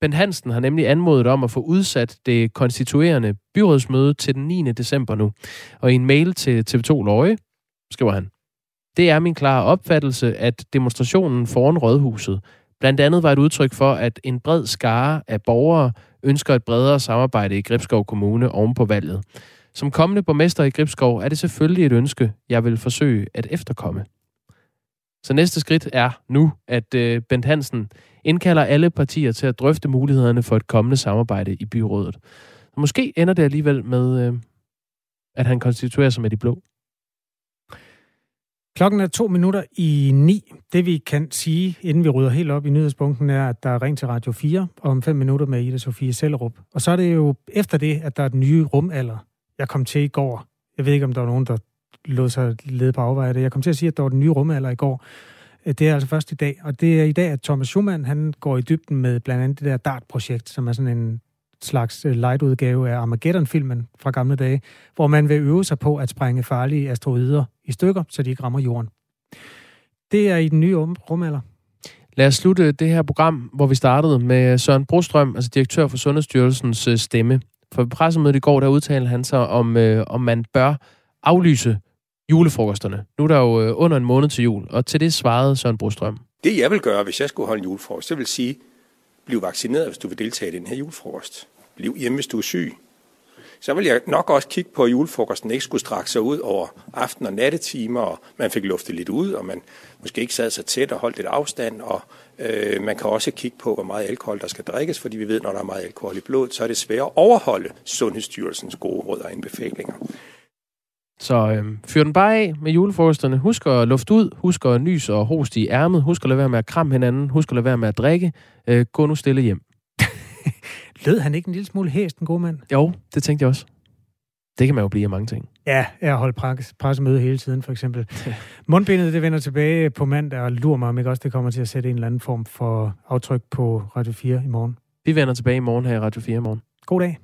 Ben Hansen har nemlig anmodet om at få udsat det konstituerende byrådsmøde til den 9. december nu. Og i en mail til TV2 Løje skriver han, det er min klare opfattelse, at demonstrationen foran Rådhuset blandt andet var et udtryk for, at en bred skare af borgere ønsker et bredere samarbejde i Gribskov Kommune oven på valget. Som kommende borgmester i Gribskov er det selvfølgelig et ønske, jeg vil forsøge at efterkomme. Så næste skridt er nu, at øh, Bent Hansen indkalder alle partier til at drøfte mulighederne for et kommende samarbejde i byrådet. Så måske ender det alligevel med, øh, at han konstituerer sig med de blå. Klokken er to minutter i ni. Det vi kan sige, inden vi rydder helt op i nyhedspunkten, er, at der er ring til Radio 4 om fem minutter med Ida Sofie Sellerup. Og så er det jo efter det, at der er den nye rumalder, jeg kom til i går. Jeg ved ikke, om der var nogen, der lod sig lede på afveje det. Jeg kom til at sige, at der var den nye rumalder i går. Øh, det er altså først i dag. Og det er i dag, at Thomas Schumann, han går i dybden med blandt andet det der DART-projekt, som er sådan en slags øh, light-udgave af Armageddon-filmen fra gamle dage, hvor man vil øve sig på at sprænge farlige asteroider i stykker, så de ikke rammer jorden. Det er i den nye rumalder. Lad os slutte det her program, hvor vi startede med Søren Brostrøm, altså direktør for Sundhedsstyrelsens øh, stemme. For pressemødet i går, der udtalte han sig om, øh, om man bør aflyse julefrokosterne. Nu er der jo øh, under en måned til jul, og til det svarede Søren Brostrøm. Det jeg vil gøre, hvis jeg skulle holde en julefrokost, det vil sige, bliv vaccineret, hvis du vil deltage i den her julefrokost. Bliv hjemme, hvis du er syg. så vil jeg nok også kigge på, at julefrokosten ikke skulle strække sig ud over aften- og nattetimer, og man fik luftet lidt ud, og man måske ikke sad så tæt og holdt lidt afstand, og øh, man kan også kigge på, hvor meget alkohol der skal drikkes, fordi vi ved, når der er meget alkohol i blodet, så er det svært at overholde Sundhedsstyrelsens gode råd og anbefalinger. Så øhm, fyr den bare af med julefrokosterne. Husk at lufte ud. Husk at nys og host i ærmet. Husk at lade være med at kramme hinanden. Husk at lade være med at drikke. Øh, gå nu stille hjem. Lød han ikke en lille smule hæst, en god mand? Jo, det tænkte jeg også. Det kan man jo blive af mange ting. Ja, jeg holdt pres- pressemøde hele tiden, for eksempel. Mundbindet, det vender tilbage på mandag, og lurer mig, om ikke også det kommer til at sætte en eller anden form for aftryk på Radio 4 i morgen. Vi vender tilbage i morgen her i Radio 4 i morgen. God dag.